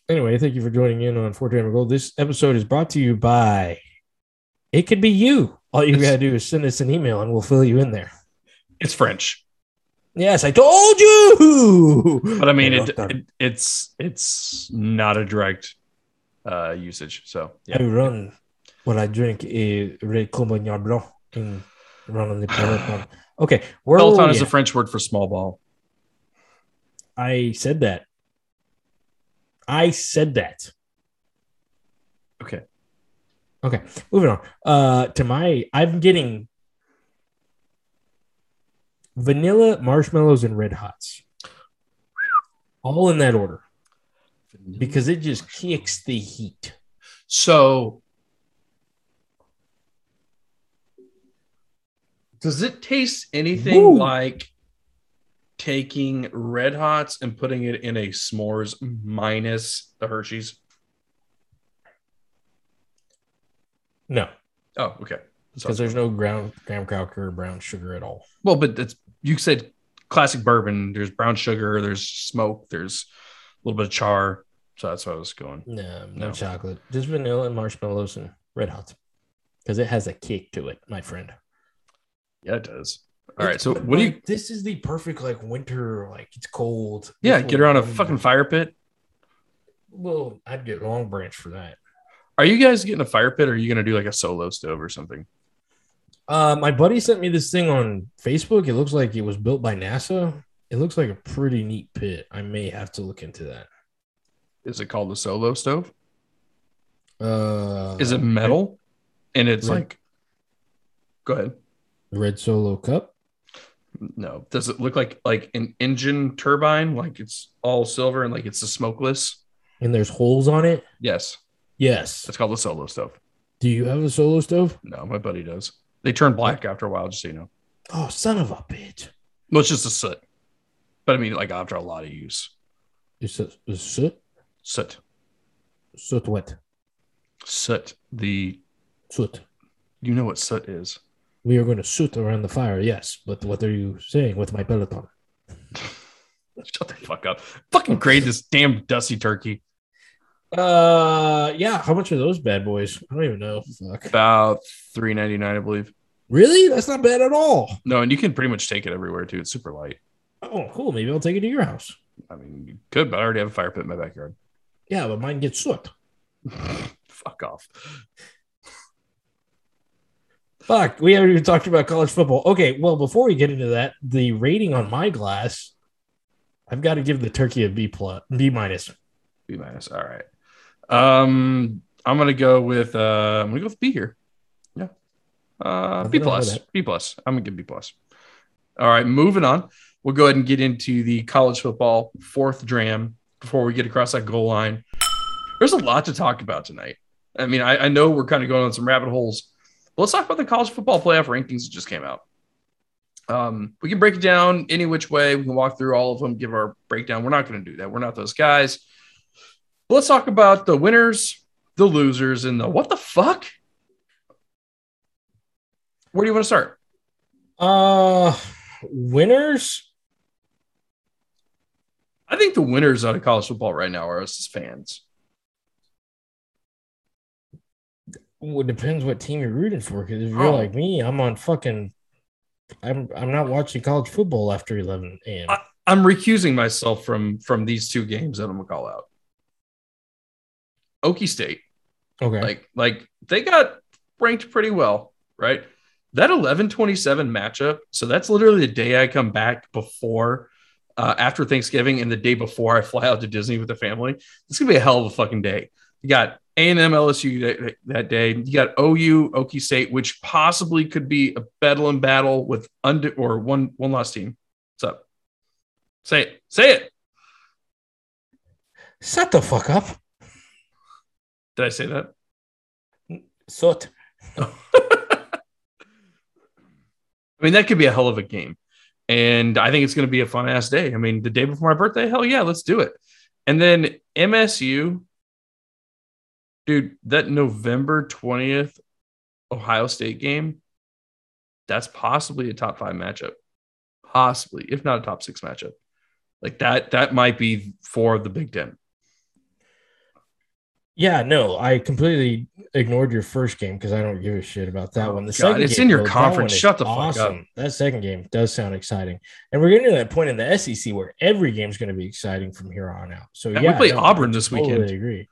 Anyway, thank you for joining in on Fort Dram and Goal. This episode is brought to you by It Could Be You. All you gotta do is send us an email and we'll fill you in there. It's French, Yes, I told you. but I mean it, it it's it's not a direct uh usage. So yeah. I yeah. run when I drink a red Cabernet Blanc and run on the peloton. Okay, where Peloton is a? French word for small ball. I said that. I said that. Okay. Okay, moving on. Uh, to my, I'm getting vanilla, marshmallows, and red hots, all in that order because it just kicks the heat. So, does it taste anything like taking Red Hots and putting it in a s'mores minus the Hershey's? No, Oh, okay. because there's no ground graham cracker or brown sugar at all. well, but that's you said classic bourbon. There's brown sugar. There's smoke. There's a little bit of char. So that's what I was going. No, no, No. chocolate. Just vanilla and marshmallows and red hots. Because it has a kick to it, my friend. Yeah, it does. All right. So what do you? This is the perfect like winter, like it's cold. Yeah, get around a fucking fire pit. Well, I'd get Longbranch for that. Are you guys getting a fire pit or are you going to do like a solo stove or something? Uh, my buddy sent me this thing on Facebook. It looks like it was built by NASA. It looks like a pretty neat pit. I may have to look into that. Is it called a solo stove? Uh, Is it metal? And it's Red- like, go ahead. Red solo cup? No. Does it look like like an engine turbine? Like it's all silver and like it's a smokeless? And there's holes on it. Yes. Yes. It's called a solo stove. Do you have a solo stove? No, my buddy does. They turn black after a while, just so you know. Oh, son of a bitch! Well, it's just a soot, but I mean, like after a lot of use, Is a soot? soot, Soot what? soot. The Soot. you know what soot is? We are going to soot around the fire. Yes, but what are you saying with my peloton? Shut the fuck up! Fucking grade this damn dusty turkey. Uh, yeah. How much are those bad boys? I don't even know. Fuck. About three ninety nine, I believe. Really? That's not bad at all. No, and you can pretty much take it everywhere too. It's super light. Oh, cool. Maybe I'll take it to your house. I mean, you could, but I already have a fire pit in my backyard. Yeah, but mine gets soot. Fuck off. Fuck, we haven't even talked about college football. Okay, well, before we get into that, the rating on my glass, I've got to give the turkey a B plus, B minus. B minus. All right. Um, I'm gonna go with uh, I'm gonna go with B here. Yeah. Uh, B plus. B plus. I'm gonna give B plus. All right, moving on. We'll go ahead and get into the college football fourth dram before we get across that goal line. There's a lot to talk about tonight. I mean, I, I know we're kind of going on some rabbit holes. But let's talk about the college football playoff rankings that just came out. Um, we can break it down any which way. We can walk through all of them, give our breakdown. We're not going to do that. We're not those guys. But let's talk about the winners, the losers, and the what the fuck. Where do you want to start? Uh, winners. I think the winners out of college football right now are us as fans. Well, it depends what team you're rooting for. Because if you're Oh. like me, I'm on fucking. I'm I'm not watching college football after 11 a.m. I- I'm recusing myself from from these two games that I'm gonna call out. Okie State, okay. like like they got ranked pretty well, right? That 11-27 matchup. So that's literally the day I come back before, uh, after Thanksgiving, and the day before I fly out to Disney with the family. It's gonna be a hell of a fucking day. You got A and M LSU that, that day. You got OU Okie State, which possibly could be a bedlam battle with under or one one lost team. What's up? Say it. Say it. Shut the fuck up. Did I say that? Soot. I mean, that could be a hell of a game. And I think it's going to be a fun ass day. I mean, the day before my birthday, hell yeah, let's do it. And then MSU, dude, that November 20th Ohio State game, that's possibly a top five matchup. Possibly, if not a top six matchup. Like that, that might be for the Big Ten. Yeah, no, I completely ignored your first game because I don't give a shit about that Oh, one. The God, second it's game, in your though, conference. Shut the fuck up. That second game does sound exciting, and we're getting to that point in the SEC where every game is going to be exciting from here on out. So And yeah, we play no, Auburn I this totally weekend. agree.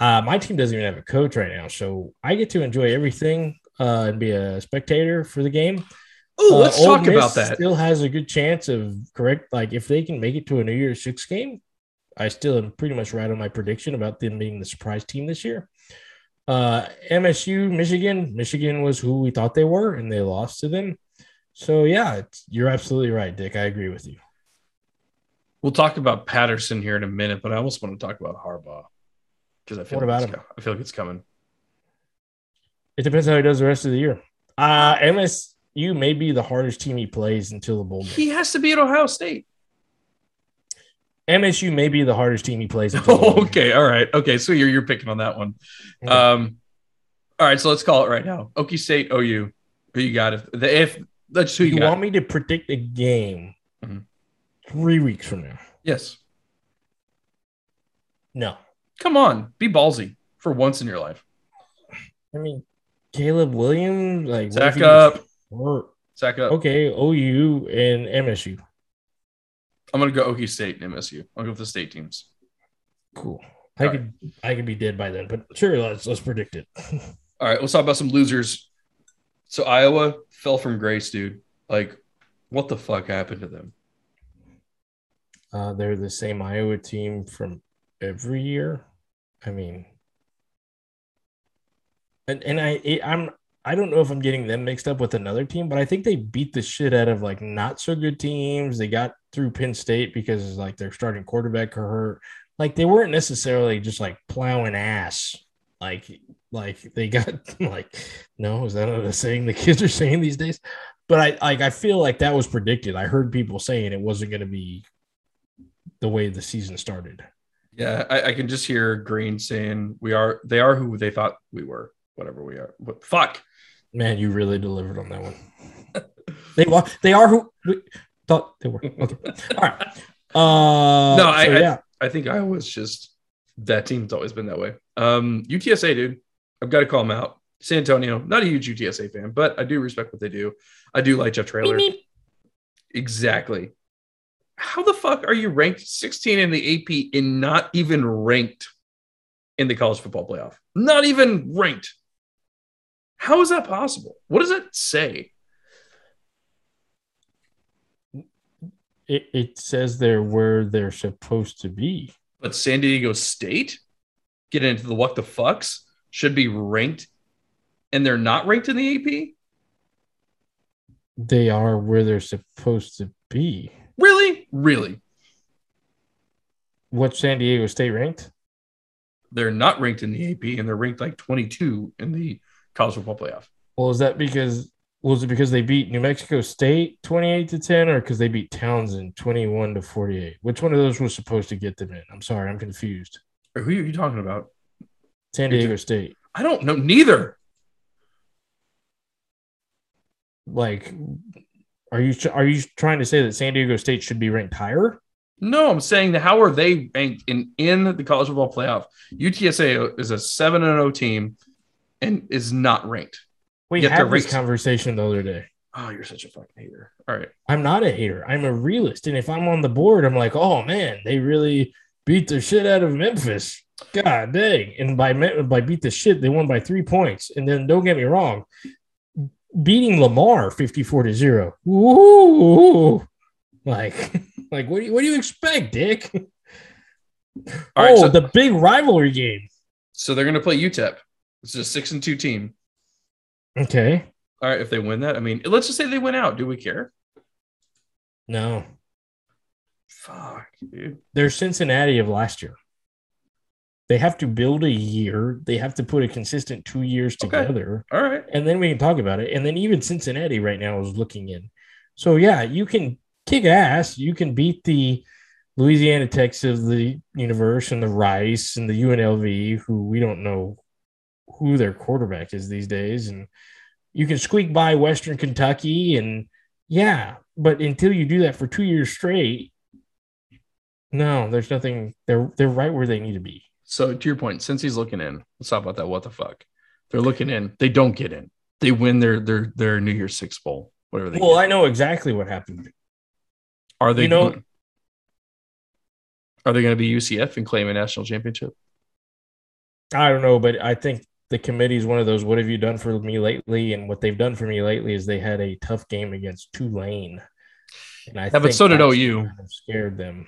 Uh, my team doesn't even have a coach right now, so I get to enjoy everything uh, and be a spectator for the game. Oh, Uh, let's Ole talk Miss about that. Still has a good chance of correct. Like if they can make it to a New Year's Six game, I still am pretty much right on my prediction about them being the surprise team this year. Uh, MSU, Michigan, Michigan was who we thought they were, and they lost to them. So yeah, it's, you're absolutely right, Dick. I agree with you. We'll talk about Patterson here in a minute, but I almost want to talk about Harbaugh because I feel What like about it's him? co- I feel like it's coming. It depends how he does the rest of the year. Uh, MSU may be the hardest team he plays until the bowl game. He has to be at Ohio State. MSU may be the hardest team he plays. Until the bowl game. okay, all right, okay. So you're you're picking on that one. Okay. Um, all right, so let's call it right now. Okie State, OU. Who you got? If the if that's who you, you got. want me to predict a game Mhm. three weeks from now? yes. No. Come on, be ballsy for once in your life. I mean, Caleb Williams, like Sack up, sack up. Okay, OU and MSU. I'm gonna go Okie State and MSU. I'll go with the state teams. Cool. I All could I could be dead by then, but sure, let's let's predict it. All right, let's talk about some losers. So Iowa fell from grace, dude. Like, what the fuck happened to them? Uh, they're the same Iowa team from every year. I mean, and and I I'm I don't know if I'm getting them mixed up with another team, but I think they beat the shit out of like not so good teams. They got through Penn State because like their starting quarterback got hurt. Like they weren't necessarily just like plowing ass. Like like they got like no, is that a saying the kids are saying these days? But I like I feel like that was predicted. I heard people saying it wasn't going to be the way the season started. Yeah, I, I, can just hear Green saying we are they are who they thought we were, whatever we are. What fuck. Man, you really delivered on that one. they are they are who we thought they were. Okay. All right. Uh no, I, so, yeah. I, I think I was just that team's always been that way. Um UTSA, dude. I've got to call them out. San Antonio, not a huge UTSA fan, but I do respect what they do. I do like Jeff Traylor. Exactly. How the fuck are you ranked 16 in the AP and not even ranked in the college football playoff? Not even ranked. How is that possible? What does it say? It, it says they're where they're supposed to be. But San Diego State get into the what the fucks should be ranked and they're not ranked in the AP? They are where they're supposed to be. Really? Really? What's San Diego State ranked? They're not ranked in the AP and they're ranked like 22 in the college football playoff. Well, is that because was it because they beat New Mexico State 28 to 10 or because they beat Towson 21 to 48? Which one of those was supposed to get them in? I'm sorry, I'm confused. Who are you talking about? San Diego State. I don't know neither. Like are you are you trying to say that San Diego State should be ranked higher? No, I'm saying that how are they ranked in in the college football playoff? UTSA is a seven and zero oh team and is not ranked. We Yet had this conversation the other day. Oh, you're such a fucking hater. All right, I'm not a hater. I'm a realist, and if I'm on the board, I'm like, oh man, they really beat the shit out of Memphis. God dang! And by by beat the shit, they won by three points. And then don't get me wrong, beating Lamar 54 to 0. Ooh. Like, like what do you what do you expect, Dick? All right, oh, so, the big rivalry game. So they're gonna play UTEP. It's a six and two team. Okay. All right, if they win that, I mean, let's just say they win out. Do we care? No. Fuck, dude. They're Cincinnati of last year. They have to build a year. They have to put a consistent two years together. Okay. All right. And then we can talk about it. And then even Cincinnati right now is looking in. So yeah, you can kick ass. You can beat the Louisiana Techs of the universe and the Rice and the UNLV, who we don't know who their quarterback is these days. And you can squeak by Western Kentucky and yeah, but until you do that for two years straight, no, there's nothing. They're they're right where they need to be. So to your point, Cincy's looking in, let's talk about that. What the fuck? They're looking in. They don't get in. They win their their their New Year's Six bowl, whatever they. Well, get. I know exactly what happened. Are they? You know, going, are they going to be UCF and claim a national championship? I don't know, but I think the committee is one of those. What have you done for me lately? And what they've done for me lately is they had a tough game against Tulane. And I yeah, but so did OU. Kind of scared them.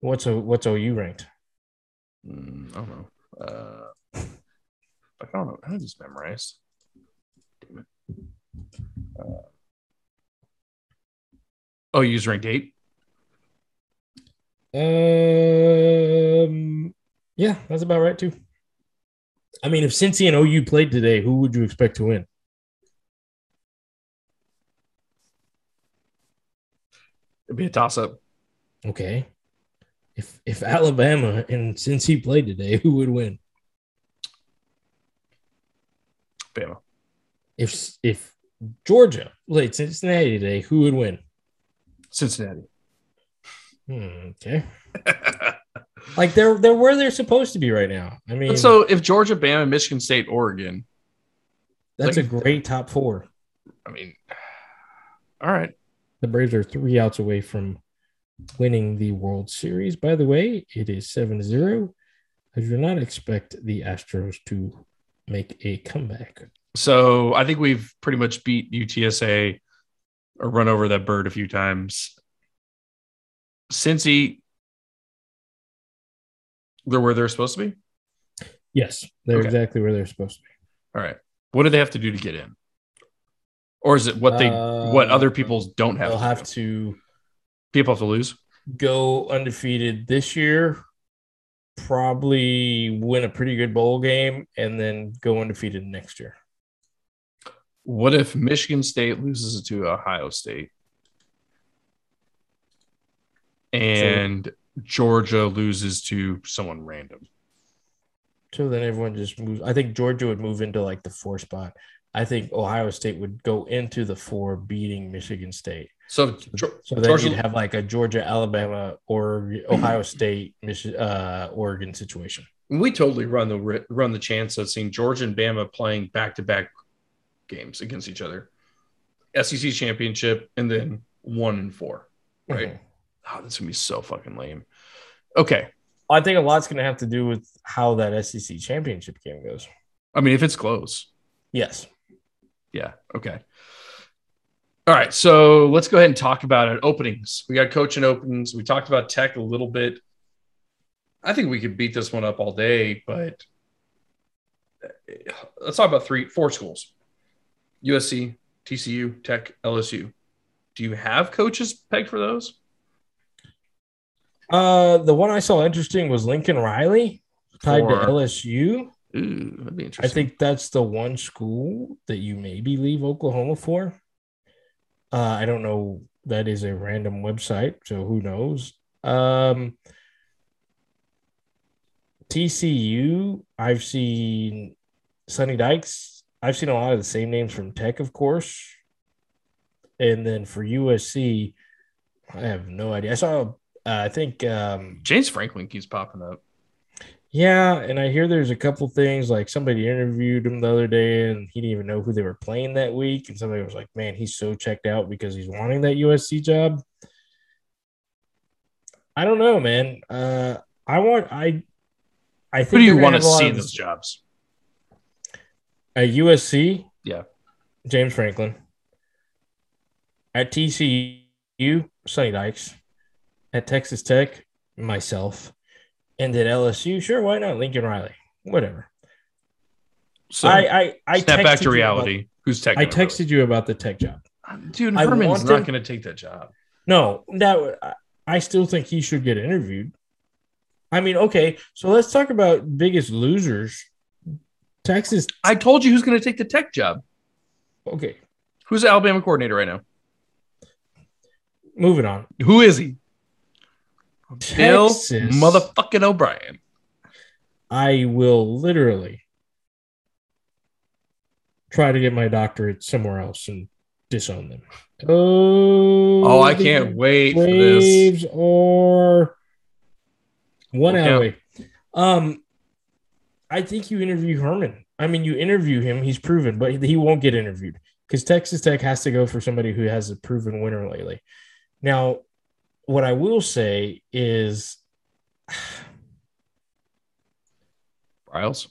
What's a what's OU ranked? Mm, I don't know. Uh, I don't know. I this memorized. Damn it. Uh, oh, you use ranked eight. Um, yeah, that's about right too. I mean, if Cincy and OU played today, who would you expect to win? It'd be a toss up. Okay if if Alabama and Cincy played today, who would win? Bama. If if Georgia played Cincinnati today, who would win? Cincinnati. Hmm, okay. like they're they're where they're supposed to be right now. I mean, so if Georgia, Bama, Michigan State, Oregon, that's like, a great top four. I mean, all right. The Braves are three outs away from winning the World Series. By the way, it is 7 0. I do not expect the Astros to make a comeback. So I think we've pretty much beat UTSA or run over that bird a few times. Cincy, they're where they're supposed to be? Yes, they're okay. exactly where they're supposed to be. All right. What do they have to do to get in? Or is it what they uh, what other people don't have? They'll to have to People have to lose. Go undefeated this year, probably win a pretty good bowl game, and then go undefeated next year. What if Michigan State loses to Ohio State? And Georgia loses to someone random. So then everyone just moves. I think Georgia would move into like the four spot. I think Ohio State would go into the four, beating Michigan State. So, so then Georgia, you'd have like a Georgia, Alabama, or Ohio State, uh, Oregon situation. We totally run the run the chance of seeing Georgia and Bama playing back to back games against each other, SEC championship, and then one and four. Right? Mm-hmm. Oh, that's gonna be so fucking lame. Okay, I think a lot's gonna have to do with how that SEC championship game goes. I mean, if it's close, yes, yeah, okay. All right, so let's go ahead and talk about it. Openings. We got coaching openings. We talked about tech a little bit. I think we could beat this one up all day, but let's talk about three, four schools: USC, TCU, Tech, LSU. Do you have coaches pegged for those? Uh, the one I saw interesting was Lincoln Riley tied for... to LSU. Ooh, that'd be interesting. I think that's the one school that you maybe leave Oklahoma for. Uh, I don't know. That is a random website, so who knows? Um, TCU, I've seen Sonny Dykes. I've seen a lot of the same names from Tech, of course. And then for USC, I have no idea. I saw, uh, I think um, James Franklin keeps popping up. Yeah, and I hear there's a couple things like somebody interviewed him the other day and he didn't even know who they were playing that week. And somebody was like, man, he's so checked out because he's wanting that USC job. I don't know, man. Uh, I want, I, I think. Who do you want to see those jobs? At USC? Yeah. James Franklin. At TCU, Sonny Dykes. At Texas Tech, myself and at LSU, sure, why not? Lincoln Riley, whatever. So I I, I snap back to reality. About, Who's tech? I texted you about the tech job. Uh, dude, Herman's not going to take that job. No, that I still think he should get interviewed. I mean, okay, so let's talk about biggest losers. Texas. I told you who's going to take the tech job. Okay. Who's the Alabama coordinator right now? Moving on. Who is he? Bill motherfucking O'Brien. I will literally try to get my doctorate somewhere else and disown them. Oh, oh I can't wait for this. Or one hour. Um, I think you interview Herman. I mean, you interview him. He's proven, but he won't get interviewed because Texas Tech has to go for somebody who has a proven winner lately. Now, what I will say is Briles.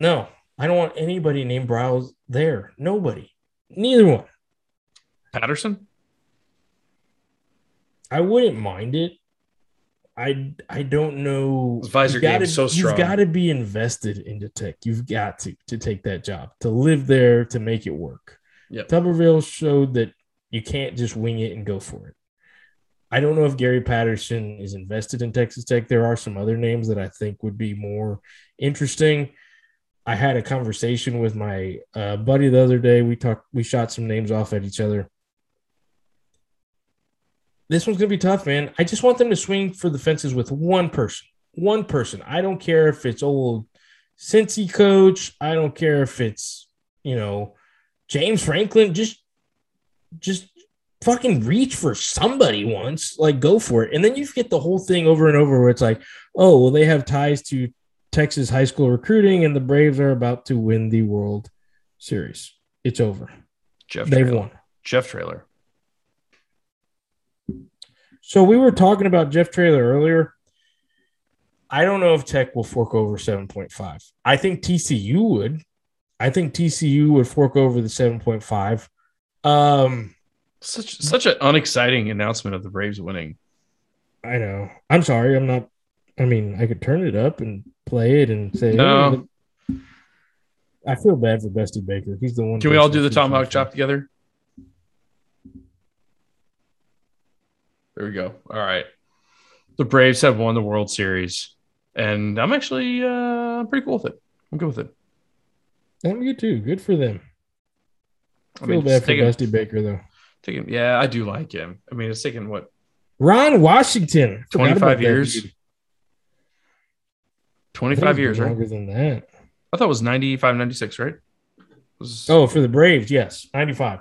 No, I don't want anybody named Briles there. Nobody. Neither one. Patterson? I wouldn't mind it. I I don't know. Visor game so strong. You've got to be invested into tech. You've got to to take that job to live there to make it work. Yep. Tuberville showed that you can't just wing it and go for it. I don't know if Gary Patterson is invested in Texas Tech. There are some other names that I think would be more interesting. I had a conversation with my uh, buddy the other day. We talked, we shot some names off at each other. This one's gonna be tough, man. I just want them to swing for the fences with one person. One person. I don't care if it's old Cincy coach. I don't care if it's you know James Franklin. Just, just fucking reach for somebody once, like go for it. And then you get the whole thing over and over where it's like, oh, well, they have ties to Texas high school recruiting and the Braves are about to win the World Series. It's over. Jeff They've Traylor. won. Jeff Traylor. So we were talking about Jeff Traylor earlier. I don't know if Tech will fork over 7.5. I think TCU would. I think TCU would fork over the 7.5. Um, such such an unexciting announcement of the Braves winning. I know. I'm sorry. I'm not. I mean, I could turn it up and play it and say. No. Hey, I feel bad for Dusty Baker. He's the one. Can we all do the tomahawk chop together? There we go. All right. The Braves have won the World Series, and I'm actually uh, I'm pretty cool with it. I'm good with it. I'm good too. Good for them. I feel bad for Dusty Baker though. Taking, yeah, I do like him. I mean, it's taken what Ron Washington, twenty five years. Twenty five years, longer right? than that. I thought it was 95, 96, right? Was... Oh, for the Braves, yes, ninety five.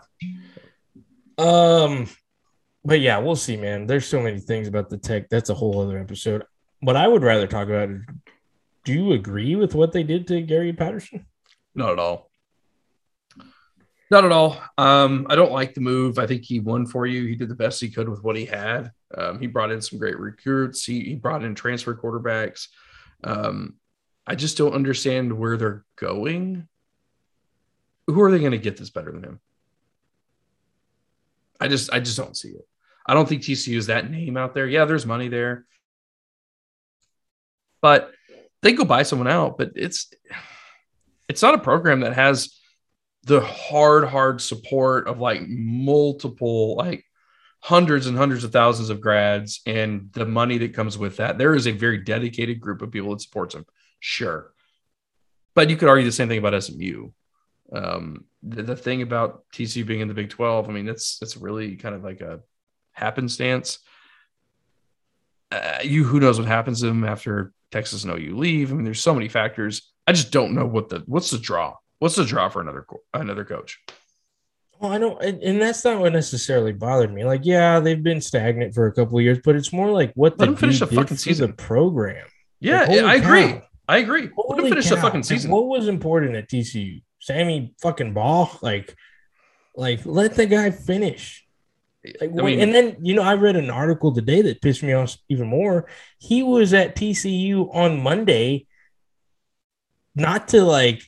Um, but yeah, we'll see, man. There's so many things about the tech. That's a whole other episode. What I would rather talk about is do you agree with what they did to Gary Patterson? Not at all. Not at all. Um, I don't like the move. I think he won for you. He did the best he could with what he had. Um, he brought in some great recruits. He, he brought in transfer quarterbacks. Um, I just don't understand where they're going. Who are they going to get this better than him? I just I just don't see it. I don't think TCU is that name out there. Yeah, there's money there. But they go buy someone out, but it's it's not a program that has the hard, hard support of like multiple, like hundreds and hundreds of thousands of grads and the money that comes with that. There is a very dedicated group of people that supports them. Sure. But you could argue the same thing about SMU. Um, the, the thing about TCU being in the Big 12, I mean, it's it's really kind of like a happenstance. Uh, you who knows what happens to them after Texas and OU leave. I mean, there's so many factors. I just don't know what the what's the draw. What's the draw for another another coach? Well, I don't, and that's not what necessarily bothered me. Like, yeah, they've been stagnant for a couple of years, but it's more like what Let the finish the fucking season the program. Yeah, like, I agree. I agree. Let them finish cow. the fucking season. Like, what was important at TCU? Sammy fucking Ball, like, like let the guy finish. Like, I mean, and then you know, I read an article today that pissed me off even more. He was at TCU on Monday, not to like,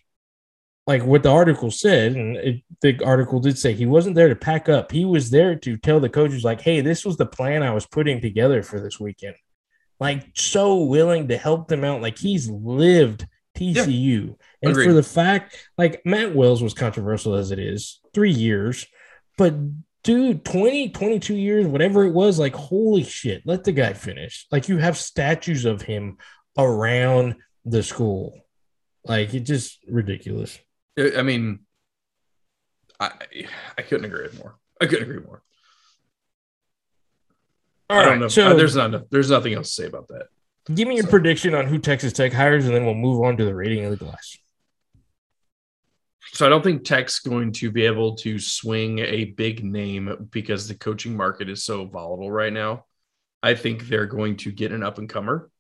like what the article said, and mm-hmm. it, the article did say he wasn't there to pack up. He was there to tell the coaches, like, "Hey, this was the plan I was putting together for this weekend." Like, so willing to help them out. Like he's lived TCU, yeah. and Agreed. for the fact, like Matt Wells was controversial as it is, three years, but dude 20 22 years whatever it was like holy shit let the guy finish like you have statues of him around the school like it's just ridiculous i mean i i couldn't agree with more i couldn't agree more all right know, so there's not there's nothing else to say about that give me your so. prediction on who texas tech hires and then we'll move on to the rating of the glass so I don't think Tech's going to be able to swing a big name because the coaching market is so volatile right now. I think they're going to get an up and comer,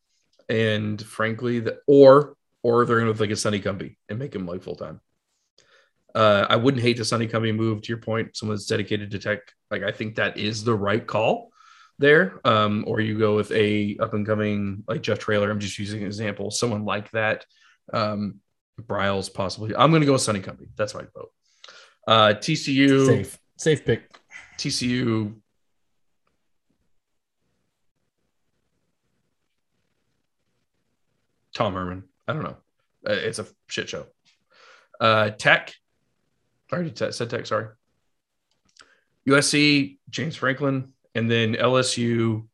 and frankly, the, or or they're going to like a Sonny Cumbie and make him like full time. Uh, I wouldn't hate the Sonny Cumbie move. To your point, someone that's dedicated to Tech. Like I think that is the right call there. Um, or you go with a up and coming like Jeff Traylor. I'm just using an example. Someone like that. Um, Briles possibly. I'm going to go with Sonny Cumbie. That's my vote. Uh, TCU safe safe pick. TCU. Tom Herman. I don't know. Uh, it's a shit show. Uh, Tech. I already t- said Tech. Sorry. USC. James Franklin, and then LSU.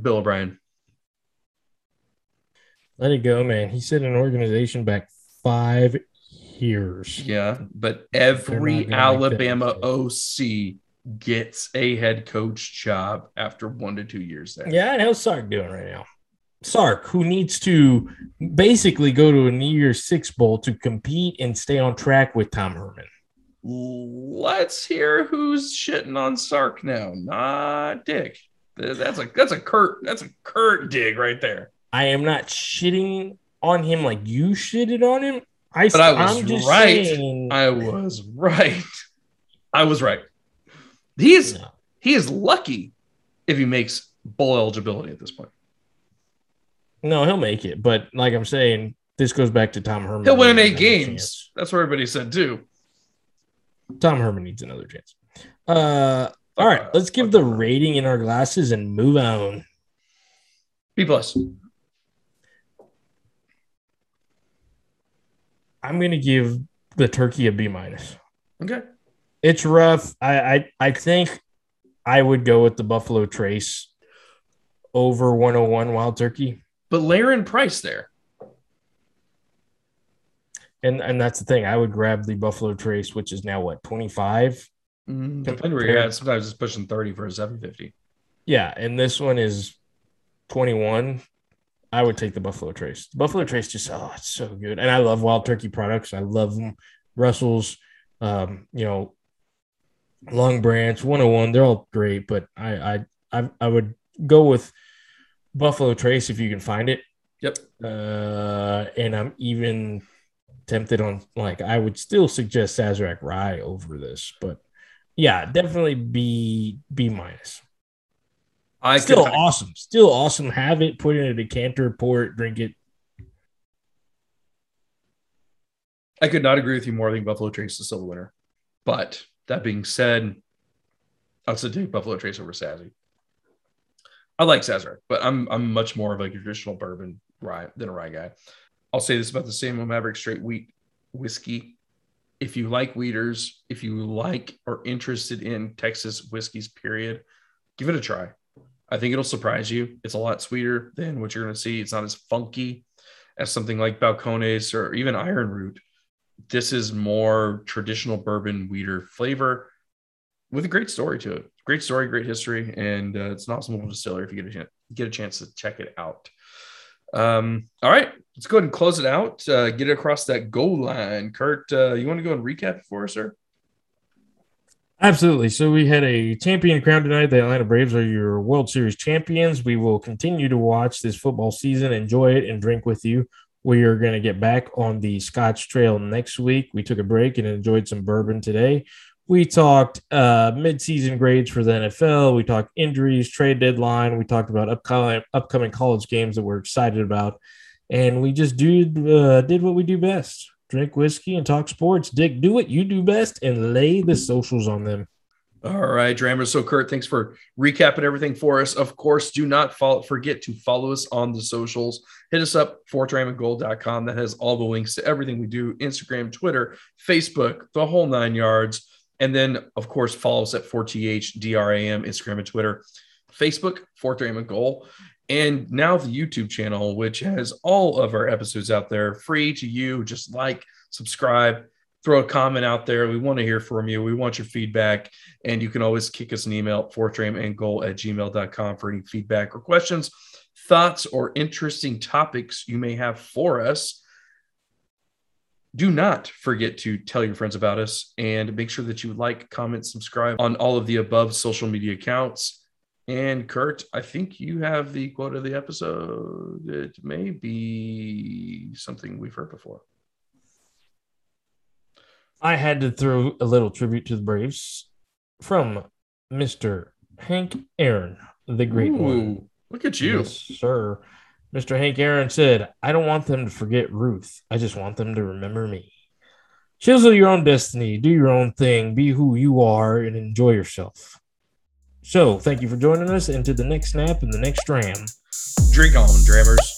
Bill O'Brien. Let it go, man. He set an organization back five years. Yeah, but every Alabama OC gets a head coach job after one to two years there. Yeah, and how's Sark doing right now? Sark, who needs to basically go to a New Year's Six Bowl to compete and stay on track with Tom Herman. Let's hear who's shitting on Sark now. Not Dick. That's a that's a Kurt that's a Kurt dig right there. I am not shitting on him like you shitted on him. I, but I was right. Saying... I was right. I was right. He is no. he is lucky if he makes bowl eligibility at this point. No, he'll make it. But like I'm saying, this goes back to Tom Herman. He'll win eight games. That's what everybody said too. Tom Herman needs another chance. Uh, all right, let's give the rating in our glasses and move on. B plus. I'm gonna give the turkey a B minus. Okay. It's rough. I, I I think I would go with the Buffalo Trace over 101 Wild Turkey. But Laren Price there. And and that's the thing. I would grab the Buffalo Trace, which is now what twenty five. Mm, depending where you're at, sometimes it's pushing thirty for a seven fifty. Yeah, and this one is twenty one. I would take the Buffalo Trace. The Buffalo Trace just oh, it's so good, and I love Wild Turkey products. I love them. Russell's, um, you know, Long Branch, 101, they're all great, but I I I, I would go with Buffalo Trace if you can find it. Yep. Uh, and I'm even tempted on like I would still suggest Sazerac Rye over this, but yeah, definitely B B minus. I still could, awesome, still awesome. Have it, put it in a decanter, pour it, drink it. I could not agree with you more. I think Buffalo Trace is still the winner. But that being said, I'll still take Buffalo Trace over Sassy. I like Sazerac, but I'm I'm much more of a traditional bourbon rye than a rye guy. I'll say this about the Samuel Maverick straight wheat whiskey. If you like wheaters, if you like or interested in Texas whiskeys, period, give it a try. I think it'll surprise you. It's a lot sweeter than what you're going to see. It's not as funky as something like Balcones or even Ironroot. This is more traditional bourbon wheater flavor with a great story to it. Great story, great history, and uh, it's an awesome little distillery if you get a chance, get a chance to check it out. Um, all right, let's go ahead and close it out. Uh, get it across that goal line. Kurt, uh, you want to go and recap it for us, sir? Absolutely. So we had a champion crown tonight. The Atlanta Braves are your World Series champions. We will continue to watch this football season, enjoy it, and drink with you. We are going to get back on the Scotch Trail next week. We took a break and enjoyed some bourbon today. We talked uh, midseason grades for the NFL. We talked injuries, trade deadline. We talked about upcoming upcoming college games that we're excited about, and we just did uh, did what we do best: drink whiskey and talk sports. Dick, do what you do best and lay the socials on them. All right, Drammers. So, Kurt, thanks for recapping everything for us. Of course, do not follow, forget to follow us on the socials. Hit us up, fortdramandgoal.com. That has all the links to everything we do Instagram, Twitter, Facebook, the whole nine yards. And then, of course, follow us at 4TH, DRAM, Instagram and Twitter, Facebook, Fort Dram and Goal, and now the YouTube channel, which has all of our episodes out there free to you. Just like, subscribe, throw a comment out there. We want to hear from you. We want your feedback. And you can always kick us an email, fortdramandgoal at gmail.com for any feedback or questions, thoughts, or interesting topics you may have for us do not forget to tell your friends about us and make sure that you like, comment, subscribe on all of the above social media accounts. And Kurt, I think you have the quote of the episode. It may be something we've heard before. I had to throw a little tribute to the Braves from Mr. Hank Aaron, the great Ooh, one. Look at you. Yes, sir. Mr. Hank Aaron said, I don't want them to forget Ruth. I just want them to remember me. Chisel your own destiny, do your own thing, be who you are, and enjoy yourself. So, thank you for joining us into the next snap and the next dram. Drink on, drammers.